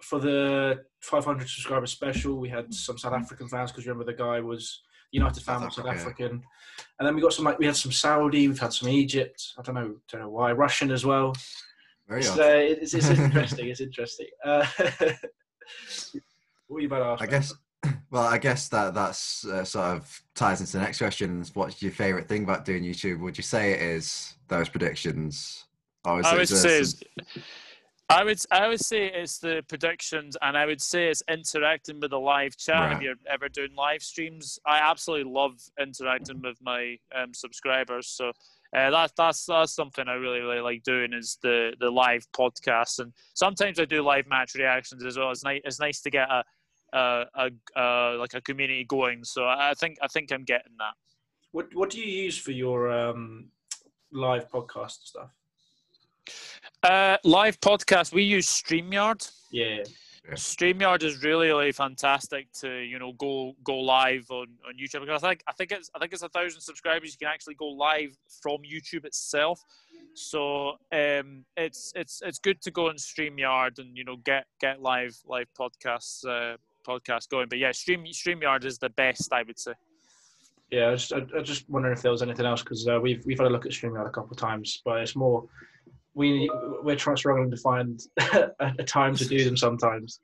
for the 500 subscriber special, we had some South African fans because remember the guy was United fan was South African, and then we got some like we had some Saudi, we've had some Egypt. I don't know, don't know why Russian as well. Very it's, uh, it's, it's, *laughs* interesting. it's interesting. Uh, what are you about to ask? I guess. *laughs* Well, I guess that that's uh, sort of ties into the next question. What's your favorite thing about doing YouTube? Would you say it is those predictions? Or is I would say. I would I would say it's the predictions, and I would say it's interacting with the live chat. Right. If you're ever doing live streams, I absolutely love interacting with my um, subscribers. So uh, that's that's that's something I really really like doing is the the live podcasts, and sometimes I do live match reactions as well. It's nice it's nice to get a a, a, a like a community going. So I think I think I'm getting that. What What do you use for your um, live podcast stuff? Uh, live podcast. We use Streamyard. Yeah. Yeah. Streamyard is really really fantastic to you know go go live on, on YouTube because I think I think it's I think it's a thousand subscribers you can actually go live from YouTube itself. So um, it's it's it's good to go on Streamyard and you know get get live live podcasts uh, podcast going. But yeah, Stream Streamyard is the best I would say. Yeah, I just, I, I just wondering if there was anything else because uh, we've we've had a look at StreamYard a couple of times, but it's more we we're trying struggling to find *laughs* a, a time to do them sometimes.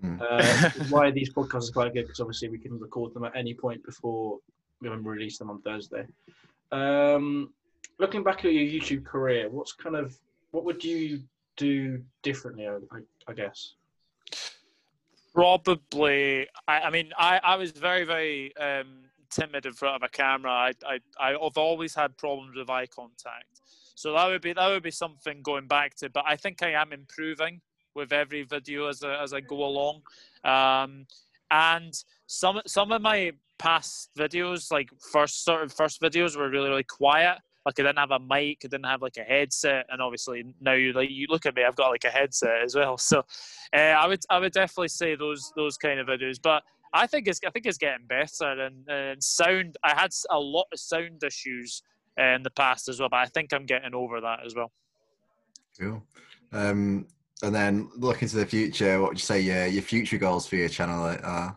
Hmm. Uh, why these podcasts are quite good because obviously we can record them at any point before we release them on Thursday. Um, looking back at your YouTube career, what's kind of what would you do differently? I, I guess. Probably. I, I mean, I, I was very, very um, timid in front of a camera. I, I, I've always had problems with eye contact. So that would be that would be something going back to. But I think I am improving with every video as I, as I go along. Um, and some some of my past videos, like first sort of first videos, were really really quiet. Like I didn't have a mic, I didn't have like a headset, and obviously now you like you look at me, I've got like a headset as well. *laughs* So uh, I would I would definitely say those those kind of videos. But I think it's I think it's getting better and, and sound. I had a lot of sound issues uh, in the past as well, but I think I'm getting over that as well. Cool. Um, and then looking to the future, what would you say your your future goals for your channel are?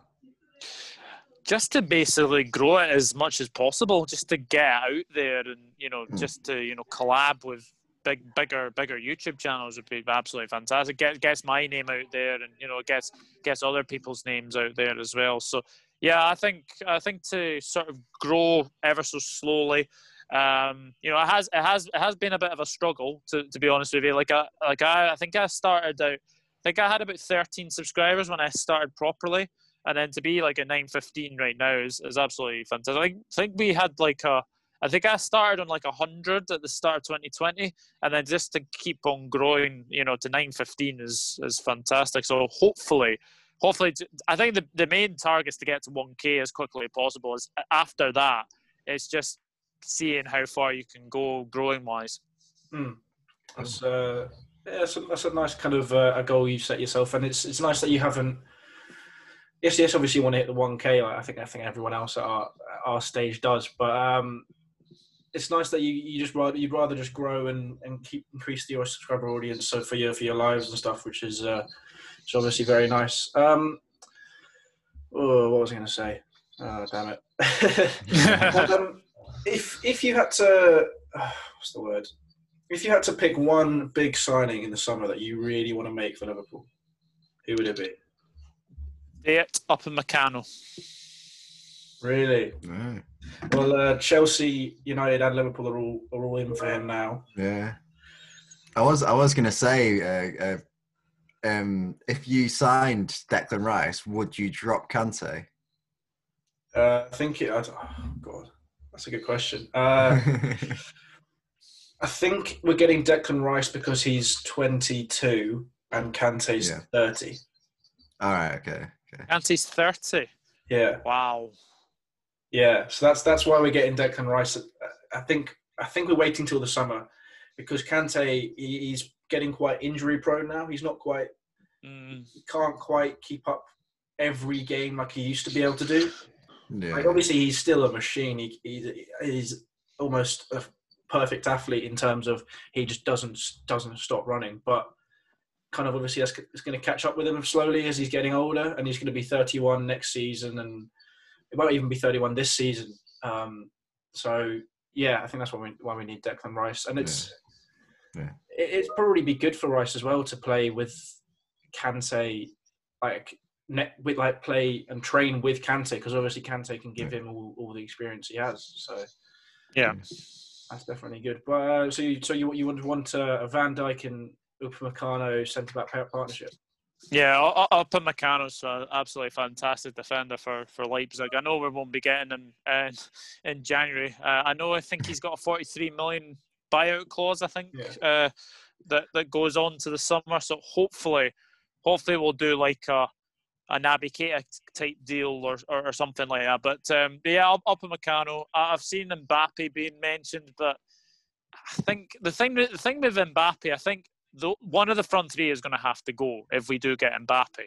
Just to basically grow it as much as possible, just to get out there and you know, Mm. just to you know collab with big, bigger, bigger YouTube channels would be absolutely fantastic. Get gets my name out there, and you know, gets gets other people's names out there as well. So yeah, I think I think to sort of grow ever so slowly. Um, you know, it has it has it has been a bit of a struggle to, to be honest with you. Like I like I, I think I started out. I think I had about 13 subscribers when I started properly, and then to be like a 915 right now is, is absolutely fantastic. I think, we had like a I think I started on like 100 at the start of 2020, and then just to keep on growing, you know, to 915 is is fantastic. So hopefully, hopefully, I think the, the main target is to get to 1K as quickly as possible. Is after that, it's just seeing how far you can go growing wise. That's uh, yeah, that's a, that's a nice kind of uh, a goal you've set yourself, and it's it's nice that you haven't. Yes, yes, obviously you want to hit the one k. Like I think I think everyone else at our our stage does, but um, it's nice that you, you just rather you'd rather just grow and, and keep increase your subscriber audience. So for your for your lives and stuff, which is uh, which is obviously very nice. Um, oh, what was I going to say? Oh, damn it. *laughs* um, if if you had to, uh, what's the word? If you had to pick one big signing in the summer that you really want to make for Liverpool, who would it be? It Upamecano. Really? Right. Well, uh, Chelsea, United, and Liverpool are all are all in for him now. Yeah. I was I was gonna say, uh, uh, um, if you signed Declan Rice, would you drop Kante? Uh, I think it. I oh God, that's a good question. Uh, *laughs* I think we're getting Declan Rice because he's 22 and Kante's Yeah. 30. All right. Okay. Okay. Kante's 30. Yeah. Wow. Yeah, so that's that's why we're getting Declan Rice. I think I think we're waiting till the summer because Kante he's getting quite injury prone now. He's not quite Mm, he can't quite keep up every game like he used to be able to do. Yeah. Like obviously he's still a machine. He, he he's almost a perfect athlete in terms of he just doesn't doesn't stop running. But kind of obviously that's it's going to catch up with him slowly as he's getting older, and he's going to be 31 next season, and it might even be 31 this season. Um, so yeah, I think that's why we why we need Declan Rice, and it's Yeah. it, it'd probably be good for Rice as well to play with Kante, like net with like play and train with Kante because obviously Kante can give him all, all the experience he has. So yeah. that's definitely good. But uh, so you, so you you would want uh, a Van Dijk and Upamecano centre back partnership? Yeah, I'll, I'll Upamecano's an absolutely fantastic defender for, for Leipzig. I know we won't be getting him in, *laughs* in January. Uh, I know I think he's got a 43 million buyout clause, I think, uh, that, that goes on to the summer. So hopefully, hopefully we'll do like a a Naby Keita type deal or, or, or something like that. But um, yeah, Upamecano. I've seen Mbappe being mentioned, but I think the thing the thing with Mbappe, I think the, one of the front three is going to have to go if we do get Mbappe.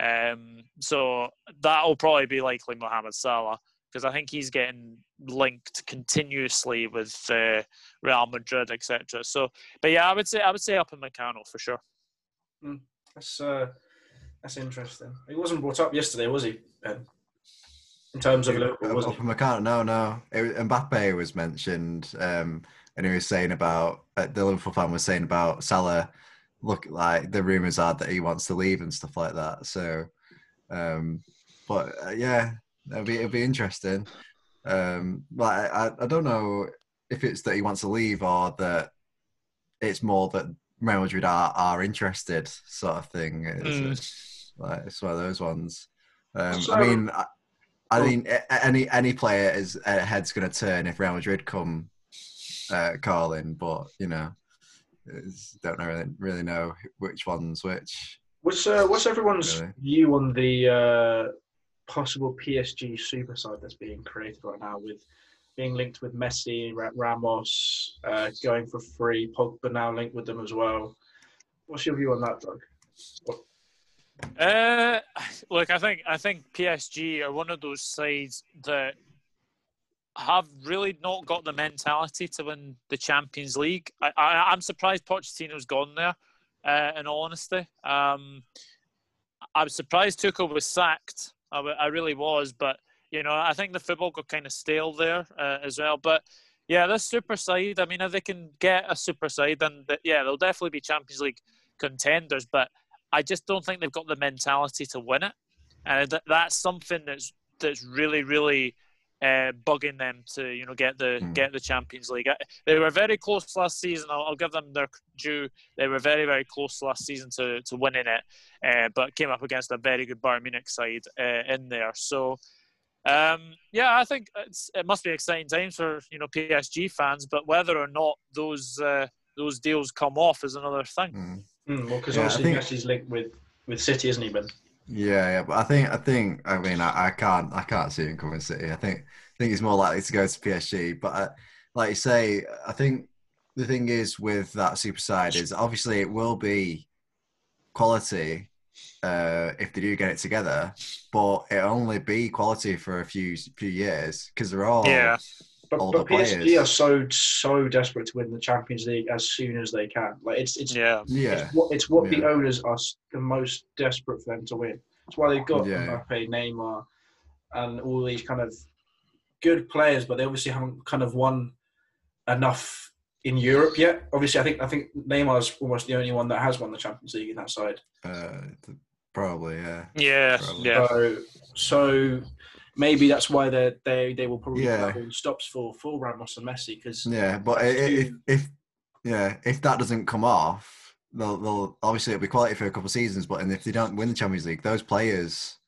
Um, so that'll probably be likely Mohamed Salah because I think he's getting linked continuously with uh, Real Madrid, etc. So, but yeah, I would say I would say Upamecano for sure. Mm, that's uh, that's interesting. He wasn't brought up yesterday, was he? Ben? In terms of Liverpool, was Upamecano, no, no. It, Mbappe was mentioned, um, and he was saying about uh, the Liverpool fan was saying about Salah. Look, like the rumors are that he wants to leave and stuff like that. So, um, but uh, yeah, It'll be it'll be interesting. Um, but I, I don't know if it's that he wants to leave or that it's more that Real Madrid are, are interested, sort of thing. It's, mm. like, it's one of those ones. Um, so, I mean, I, I oh. mean, any any player is uh, head's going to turn if Real Madrid come uh, calling, but you know, don't know really, really know which ones which. What's uh, what's everyone's really. view on the uh, possible PSG super side that's being created right now with being linked with Messi, Ramos, uh, going for free, Pogba now linked with them as well. What's your view on that, Doug? What? Uh, *sighs* look, I think I think PSG are one of those sides that have really not got the mentality to win the Champions League. I, I, am surprised Pochettino's gone there. Uh, in all honesty, um, I was surprised Tuchel was sacked I, I really was. But you know, I think the football got kind of stale there uh, as well. But yeah, this super side. I mean, if they can get a super side, then the, yeah, they'll definitely be Champions League contenders. But I just don't think they've got the mentality to win it, and th- that's something that's that's really, really uh, bugging them to you know get the mm. get the Champions League. They were very close last season. I'll, I'll, give them their due. They were very very close last season to to winning it, uh, but came up against a very good Bayern Munich side uh, in there. So. Um, yeah, I think it must be exciting times for you know PSG fans, but whether or not those uh, those deals come off is another thing. Mm. Mm, well, because yeah, obviously think... Messi's linked with with City, isn't he, Ben? Yeah, yeah, but I think I think I mean I, I can't I can't see him coming City. I think I think he's more likely to go to PSG. But uh, like you say, I think the thing is with that super side is obviously it will be quality uh, if they do get it together, but it'll only be quality for a few few years because they're all yeah. But, but PSG players. are so so desperate to win the Champions League as soon as they can. Like it's it's yeah yeah it's what, it's what yeah. the owners are the most desperate for them to win. That's why they've got yeah. Mbappe, Neymar, and all these kind of good players, but they obviously haven't kind of won enough in Europe yet. Obviously, I think I think Neymar's almost the only one that has won the Champions League in that side. Uh, probably, yeah. Yeah, probably. yeah. So, so maybe that's why they they they will probably yeah. all stops for for Ramos and Messi because yeah, but if, if yeah if that doesn't come off, they'll they'll obviously it'll be quality for a couple of seasons, but and if they don't win the Champions League, those players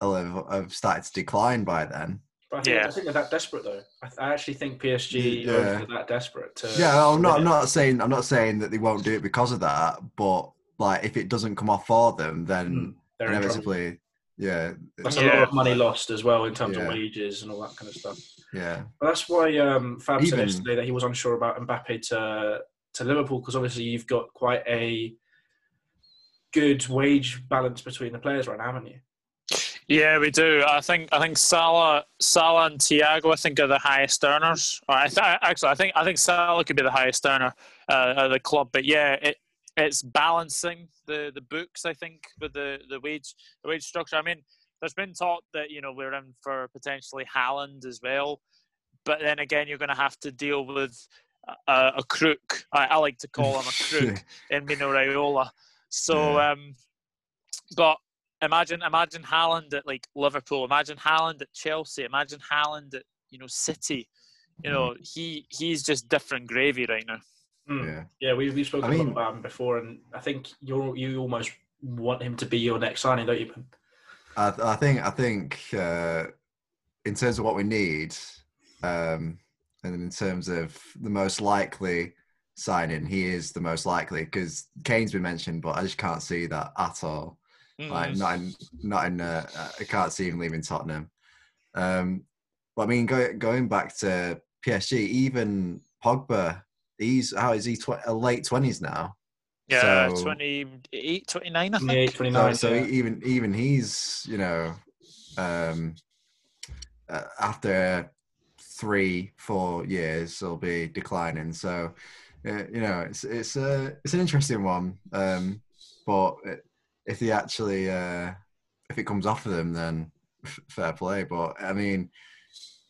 will have, have started to decline by then. But I think, yeah. I think they're that desperate though. I, I actually think PSG yeah. are that desperate to. Yeah, I'm not. I'm not saying. I'm not saying that they won't do it because of that. But like, if it doesn't come off for them, then mm, inevitably yeah, that's a lot of money lost as well in terms yeah. of wages and all that kind of stuff. Yeah, but that's why um, Fab Even, said yesterday that he was unsure about Mbappe to to Liverpool because obviously you've got quite a good wage balance between the players right now, haven't you? Yeah, we do. I think I think Salah, Salah and Thiago, I think are the highest earners. I th- actually, I think I think Salah could be the highest earner uh, at the club. But yeah, it, it's balancing the, the books, I think, with the, the wage the wage structure. I mean, there's been talk that you know we're in for potentially Haaland as well, but then again, you're going to have to deal with a, a crook. I, I, like to call him a *laughs* crook in Mino Raiola. So, yeah. um, but imagine imagine Haaland at like Liverpool. Imagine Haaland at Chelsea. Imagine Haaland at you know City. You know, mm. he he's just different gravy right now. Mm. Yeah, yeah, we we've spoken I mean, about him before, and I think you you almost want him to be your next signing, don't you? I, I think I think uh, in terms of what we need, um, and in terms of the most likely signing, he is the most likely because Kane's been mentioned, but I just can't see that at all. Like Mm. not in, not in. Uh, I can't see him leaving Tottenham. Um, but I mean, go, going back to PSG, even Pogba, he's how is he? Tw- uh, late twenties now. Yeah, So- 28, 29, I think. 28, So, 29. so yeah. even even he's you know, um, uh, after three four years, he'll be declining. So, uh, you know, it's it's a it's an interesting one. Um, but if he actually uh, if it comes off of them, then f- fair play. But I mean.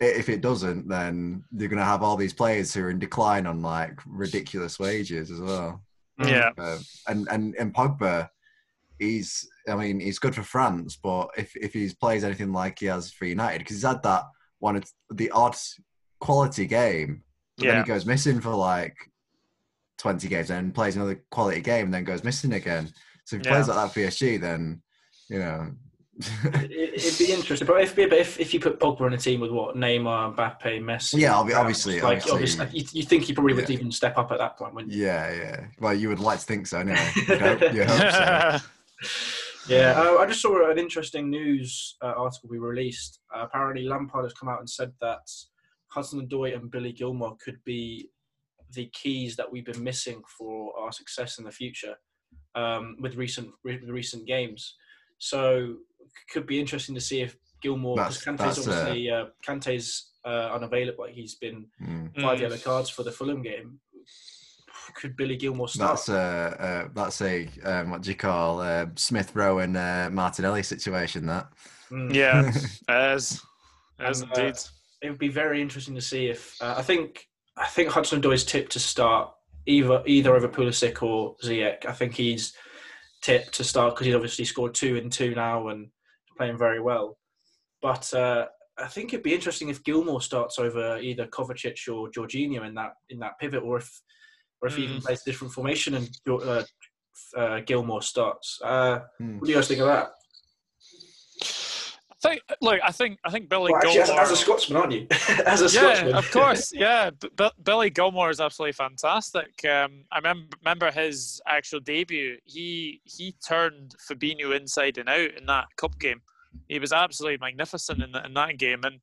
I- If it doesn't, then they're going to have all these players who are in decline on like ridiculous wages as well. Mm. Yeah. Um, and and and Pogba, he's I mean he's good for France, but if if he plays anything like he has for United, because he's had that one of the odd quality game, but then he goes missing for like twenty games, and plays another quality game, and then goes missing again. So if he Yeah. plays like that for PSG, then you know. It, it'd be interesting, but if, but if if you put Pogba on a team with what Neymar, Mbappe, Messi, Yeah, obvi- Ramos, obviously- like obviously. you, you think he probably would Yeah. even step up at that point, wouldn't you? yeah, yeah. Well, you would like to think so, anyway. You'd hope, you hope so. *laughs* Yeah, uh, I just saw an interesting news uh, article we released. Uh, apparently, Lampard has come out and said that Hudson Odoi and Billy Gilmour could be the keys that we've been missing for our success in the future um, with recent with recent games. So, c- could be interesting to see if Gilmour because That's- Kante's uh, obviously uh, Kante's uh, unavailable. He's been Mm. five Mm. yellow cards for the Fulham game. Could Billy Gilmour start? That's a uh, that's a um, what do you call uh, Smith Rowe and uh, Martinelli situation. That Mm. yeah, it is. It is And, uh, indeed. it would be very interesting to see if uh, I think I think Hudson Odoi tipped to start either either over Pulisic or Ziyech. I think he's tipped to start because he's obviously scored two and two now and playing very well. But uh, I think it'd be interesting if Gilmour starts over either Kovacic or Jorginho in that in that pivot, or if or if he even Mm. plays a different formation and uh, uh, Gilmour starts. Uh, Hmm. what do you guys think of that? Think, look, I think, I think Billy Well, actually, as, Gilmour. as a Scotsman, aren't you? *laughs* as a yeah, Scotsman, of course. Yeah, B- B- Billy Gilmour is absolutely fantastic. Um, I remember, remember his actual debut. He he turned Fabinho inside and out in that cup game. He was absolutely magnificent in, that in that game. And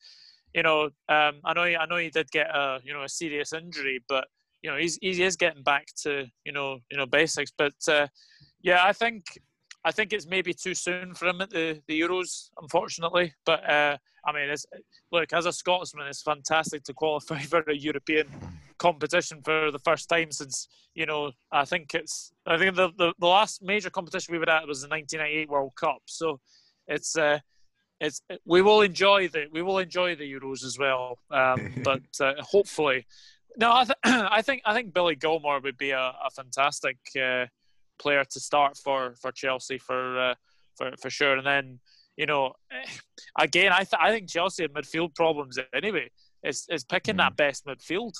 you know, um, I know he, I know he did get a you know a serious injury, but you know he's he is getting back to you know you know basics. But uh, yeah, I think I think it's maybe too soon for him at the, the Euros, unfortunately. But uh, I mean, it's, look, as a Scotsman, it's fantastic to qualify *laughs* for a European competition for the first time since you know. I think it's I think the the, the last major competition we were at was the 1998 World Cup. So it's uh, it's we will enjoy the we will enjoy the Euros as well. Um, *laughs* but uh, hopefully, no, I, th- *clears throat* I think I think Billy Gilmour would be a, a fantastic uh, player to start for for Chelsea for uh, for for sure. And then you know, eh, again, I th- I think Chelsea have midfield problems anyway. It's it's picking that best midfield.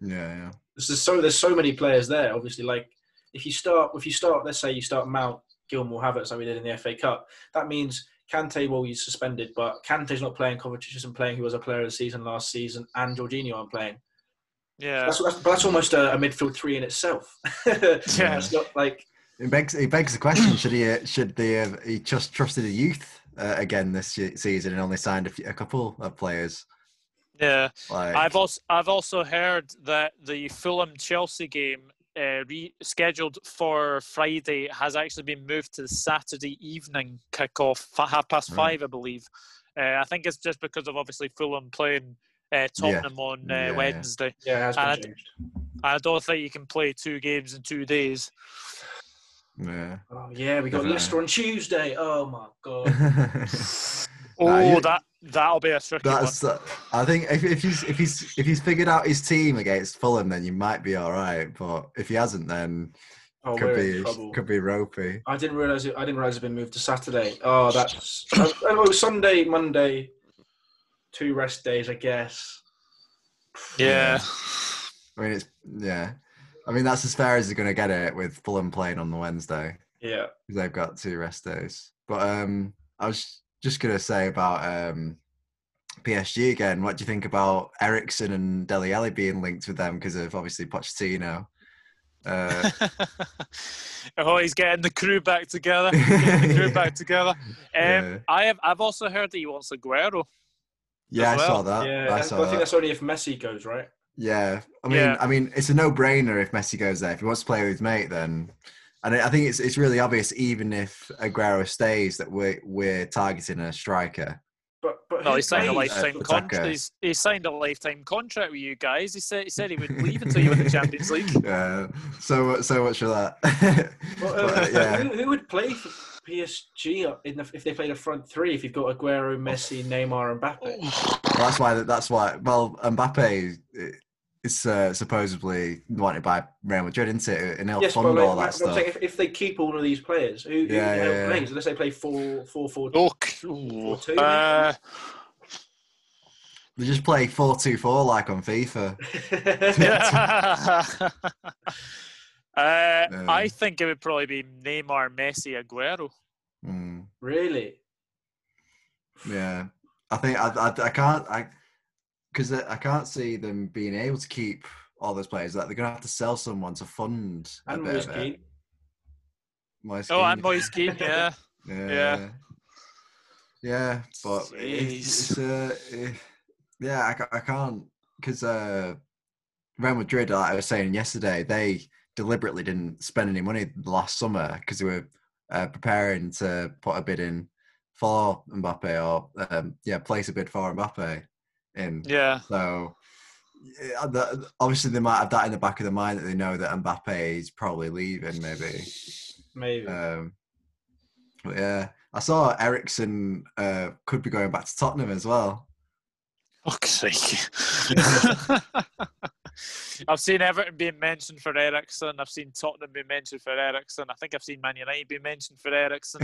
Yeah, yeah. there's so there's so many players there. Obviously, like if you start if you start, let's say you start Mount, Gilmour, Havertz, like we did in the FA Cup, that means Kante will be suspended, but Kante's not playing. Kovacic isn't playing. He was a player of the season last season, and Jorginho aren't playing. Yeah, That's that's, that's almost a, a midfield three in itself. *laughs* Yeah. it's not like It begs it begs the question: Should he uh, should they have he just trusted the youth uh, again this season and only signed a, few, a couple of players? yeah. Like, I've also I've also heard that the Fulham Chelsea game uh, rescheduled for Friday has actually been moved to the Saturday evening kickoff, f- half past Right. five, I believe. Uh, I think it's just because of obviously Fulham playing uh, Tottenham on uh, Yeah, yeah. Wednesday. yeah, it has been And- changed. I don't think you can play two games in two days. yeah. Oh yeah, we got Definitely. Leicester on Tuesday. Oh my god. *laughs* Oh, Nah, you- that that'll be a tricky one. Uh, I think if, if he's if he's if he's figured out his team against Fulham, then you might be all right. But if he hasn't, then Oh, could be trouble. could be ropey. I didn't realize it. I didn't realize it had been moved to Saturday. Oh, that's *coughs* oh, Sunday, Monday, two rest days, I guess. yeah. I mean, it's yeah. I mean, that's as far as they're going to get it with Fulham playing on the Wednesday Yeah. because they've got two rest days. But um, I was just going to say about um, PSG again. What do you think about Eriksen and Dele Alli being linked with them because of obviously Pochettino? Uh, *laughs* oh, he's getting the crew back together. *laughs* The crew back together. Um, Yeah. I have. I've also heard that he wants Aguero. Yeah, I saw that. yeah, I saw I think that. that's only if Messi goes, right? Yeah, I mean, Yeah. I mean, it's a no-brainer if Messi goes there. If he wants to play with his mate, then, and I I think it's it's really obvious, even if Aguero stays, that we're we're targeting a striker. But but No, he signed a lifetime uh, contract. He's, he signed a lifetime contract with you guys. He said he said he would *laughs* leave until you win the Champions League. *laughs* Uh, so so much for that. *laughs* Well, uh, But, yeah, who, who would play for PSG in the, if they played a front three? If you've got Aguero, Messi, Neymar, and Mbappe. Well, that's why. That's why. Well, Mbappe is uh, supposedly wanted by Real Madrid, isn't it? And he'll Yes, fund like, all I'm that stuff. saying if, if they keep all of these players, who, who Yeah, the hell yeah, yeah. plays? Unless they play four, four, four. C- ooh. two, uh, They just play four-two-four like on FIFA. *laughs* *laughs* *laughs* uh, I think it would probably be Neymar, Messi, Aguero. Mm, really? yeah, I think I, I, I can't I because I can't see them being able to keep all those players. That they're gonna have to sell someone to fund a And bit Moise of Kean. it. Moise Oh, Kean, and Moise Kean, *laughs* yeah. Yeah. Yeah. Yeah, but it's, it's uh, eh, yeah, I, I can't because uh, Real Madrid, like I was saying yesterday, they deliberately didn't spend any money last summer because they were uh, preparing to put a bid in for Mbappe or um, yeah, place a bid for Mbappe in. Yeah. So yeah, the, obviously they might have that in the back of their mind that they know that Mbappe is probably leaving, maybe. Maybe. Um, but yeah, I saw Eriksen uh, could be going back to Tottenham as well. Fuck's sake. *laughs* *laughs* I've seen Everton being mentioned for Eriksen. I've seen Tottenham being mentioned for Eriksen. I think I've seen Man United being mentioned for Eriksen.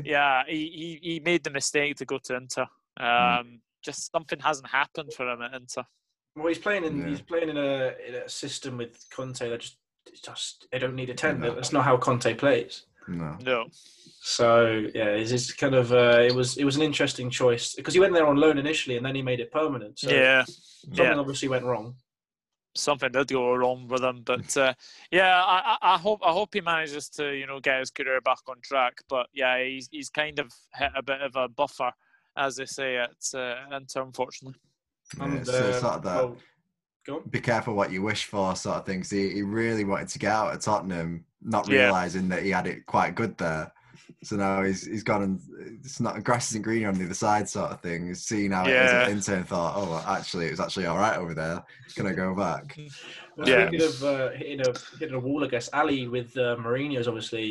*laughs* yeah, he, he, he made the mistake to go to Inter. Um, Just something hasn't happened for him at Inter. well, he's playing in Yeah. he's playing in a in a system with Conte that just just they don't need a ten. No. That's not how Conte plays. no. No. So yeah, it's just kind of uh, it was it was an interesting choice because he went there on loan initially and then he made it permanent. So yeah. something Yeah. obviously went wrong. Something did go wrong with him. But *laughs* uh, yeah, I, I I hope I hope he manages to you know get his career back on track. But yeah, he's he's kind of hit a bit of a buffer, as they say at uh, Inter, unfortunately. Yeah, And, so uh, it's sort of that. well. Be careful what you wish for, sort of thing. 'cause he, he really wanted to get out of Tottenham, not Yeah. realizing that he had it quite good there. So now he's he's gone and it's not grass isn't greener on the other side, sort of thing. He's seen how it is Yeah. at Inter and thought, oh, well, actually, it was actually all right over there. Gonna go back. Well, Yeah. Speaking of uh, hitting a hitting a wall, I guess Alli with uh, Mourinho's obviously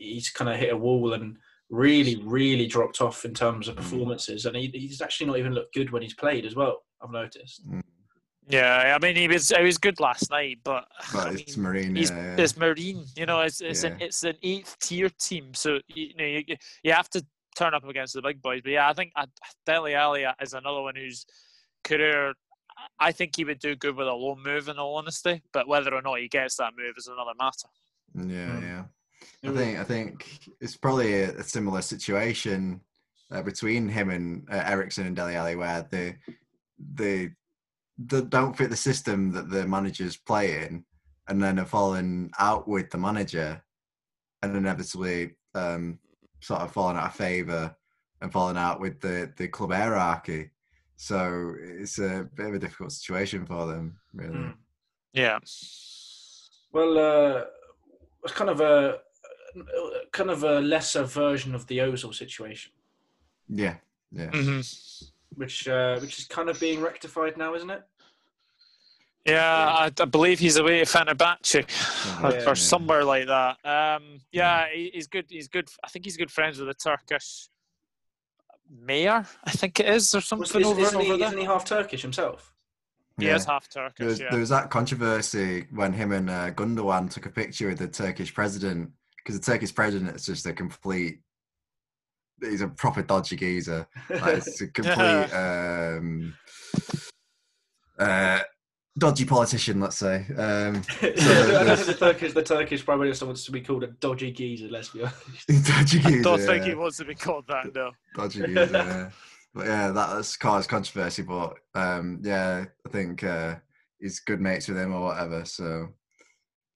he's kind of hit a wall and really really dropped off in terms of Mm. performances, and he, he's actually not even looked good when he's played as well. I've noticed. Yeah, I mean he was he was good last night, but, But I it's mean, Mourinho. he's yeah. it's Marine. You know, it's it's an it's an eighth tier team, so you know you, you have to turn up against the big boys. But yeah, I think uh, Dele Alli is another one whose career. I think he would do good with a loan move, in all honesty. But whether or not he gets that move is another matter. Yeah, Mm. yeah. I think I think it's probably a, a similar situation uh, between him and uh, Eriksen and Dele Alli, where the they they don't fit the system that the managers play in, and then are falling out with the manager, and inevitably um, sort of falling out of favour and falling out with the the club hierarchy. So it's a bit of a difficult situation for them, really. Mm. Yeah. Well, uh, it's kind of a kind of a lesser version of the Ozil situation, Yeah, yeah. hmm which uh, which is kind of being rectified now, isn't it? Yeah, I, I believe he's away at Fenerbahce or, Yeah. or somewhere like that. Um, yeah, he, he's good. He's good. I think he's good friends with the Turkish mayor. I think it is, or Was, something is, over, isn't, over he, there. isn't he half Turkish himself? He Yeah. is half Turkish. There was, yeah. there was that controversy when him and uh, Gundogan took a picture with the Turkish president because the Turkish president is just a complete. He's a proper dodgy geezer. *laughs* Like, it's a complete um, uh, dodgy politician, let's say. Um, *laughs* I don't think the Turkish the Turkish prime minister wants to be called a dodgy geezer. Let's be honest. *laughs* dodgy geezer. I don't think yeah. he wants to be called that. No. dodgy geezer. yeah. But yeah, that, that's caused controversy. But um, yeah, I think uh, he's good mates with him or whatever. So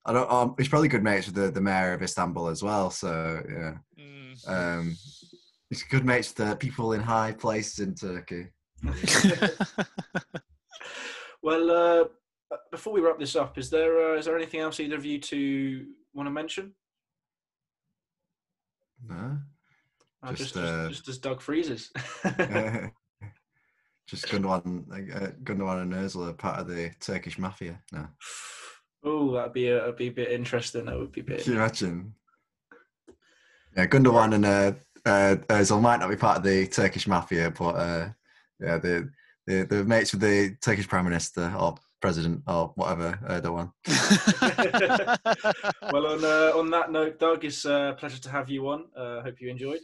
I don't. Um, he's probably good mates with the, the mayor of Istanbul as well. So yeah, Mm. um, he's good mates with the people in high places in Turkey. *laughs* well, uh, before we wrap this up, is there uh, is there anything else either of you two want to mention? No, Uh, Just, just, uh, just, just as Doug freezes. *laughs* *laughs* just Gundogan, uh, Gundogan and Özil are part of the Turkish mafia. No, oh, that'd be a, that'd be a bit interesting. That would be a bit. can you imagine? Yeah, Gundogan and uh, uh, Özil might not be part of the Turkish mafia, but uh, yeah, the, they they're mates with the Turkish prime minister or president or whatever Erdogan. *laughs* well, on uh, on that note, Doug, it's a pleasure to have you on. Uh, hope you enjoyed.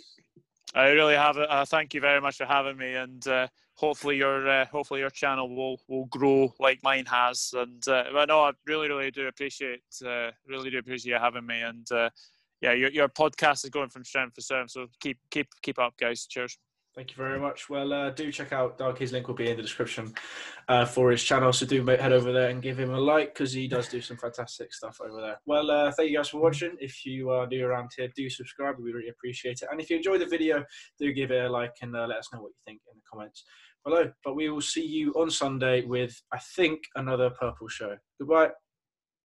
I really have it. Uh, thank you very much for having me, and uh, hopefully your uh, hopefully your channel will will grow like mine has. And uh, but no, I really really do appreciate uh, really do appreciate you having me. And uh, yeah, your your podcast is going from strength to strength. So keep keep keep up, guys. Cheers. Thank you very much. Well, uh, do check out Doug. His link will be in the description uh, for his channel. So do head over there and give him a like because he does do some fantastic stuff over there. Well, uh, thank you guys for watching. If you are new around here, do subscribe. We really appreciate it. And if you enjoyed the video, do give it a like and uh, let us know what you think in the comments below. But we will see you on Sunday with, I think, another Purple show. Goodbye.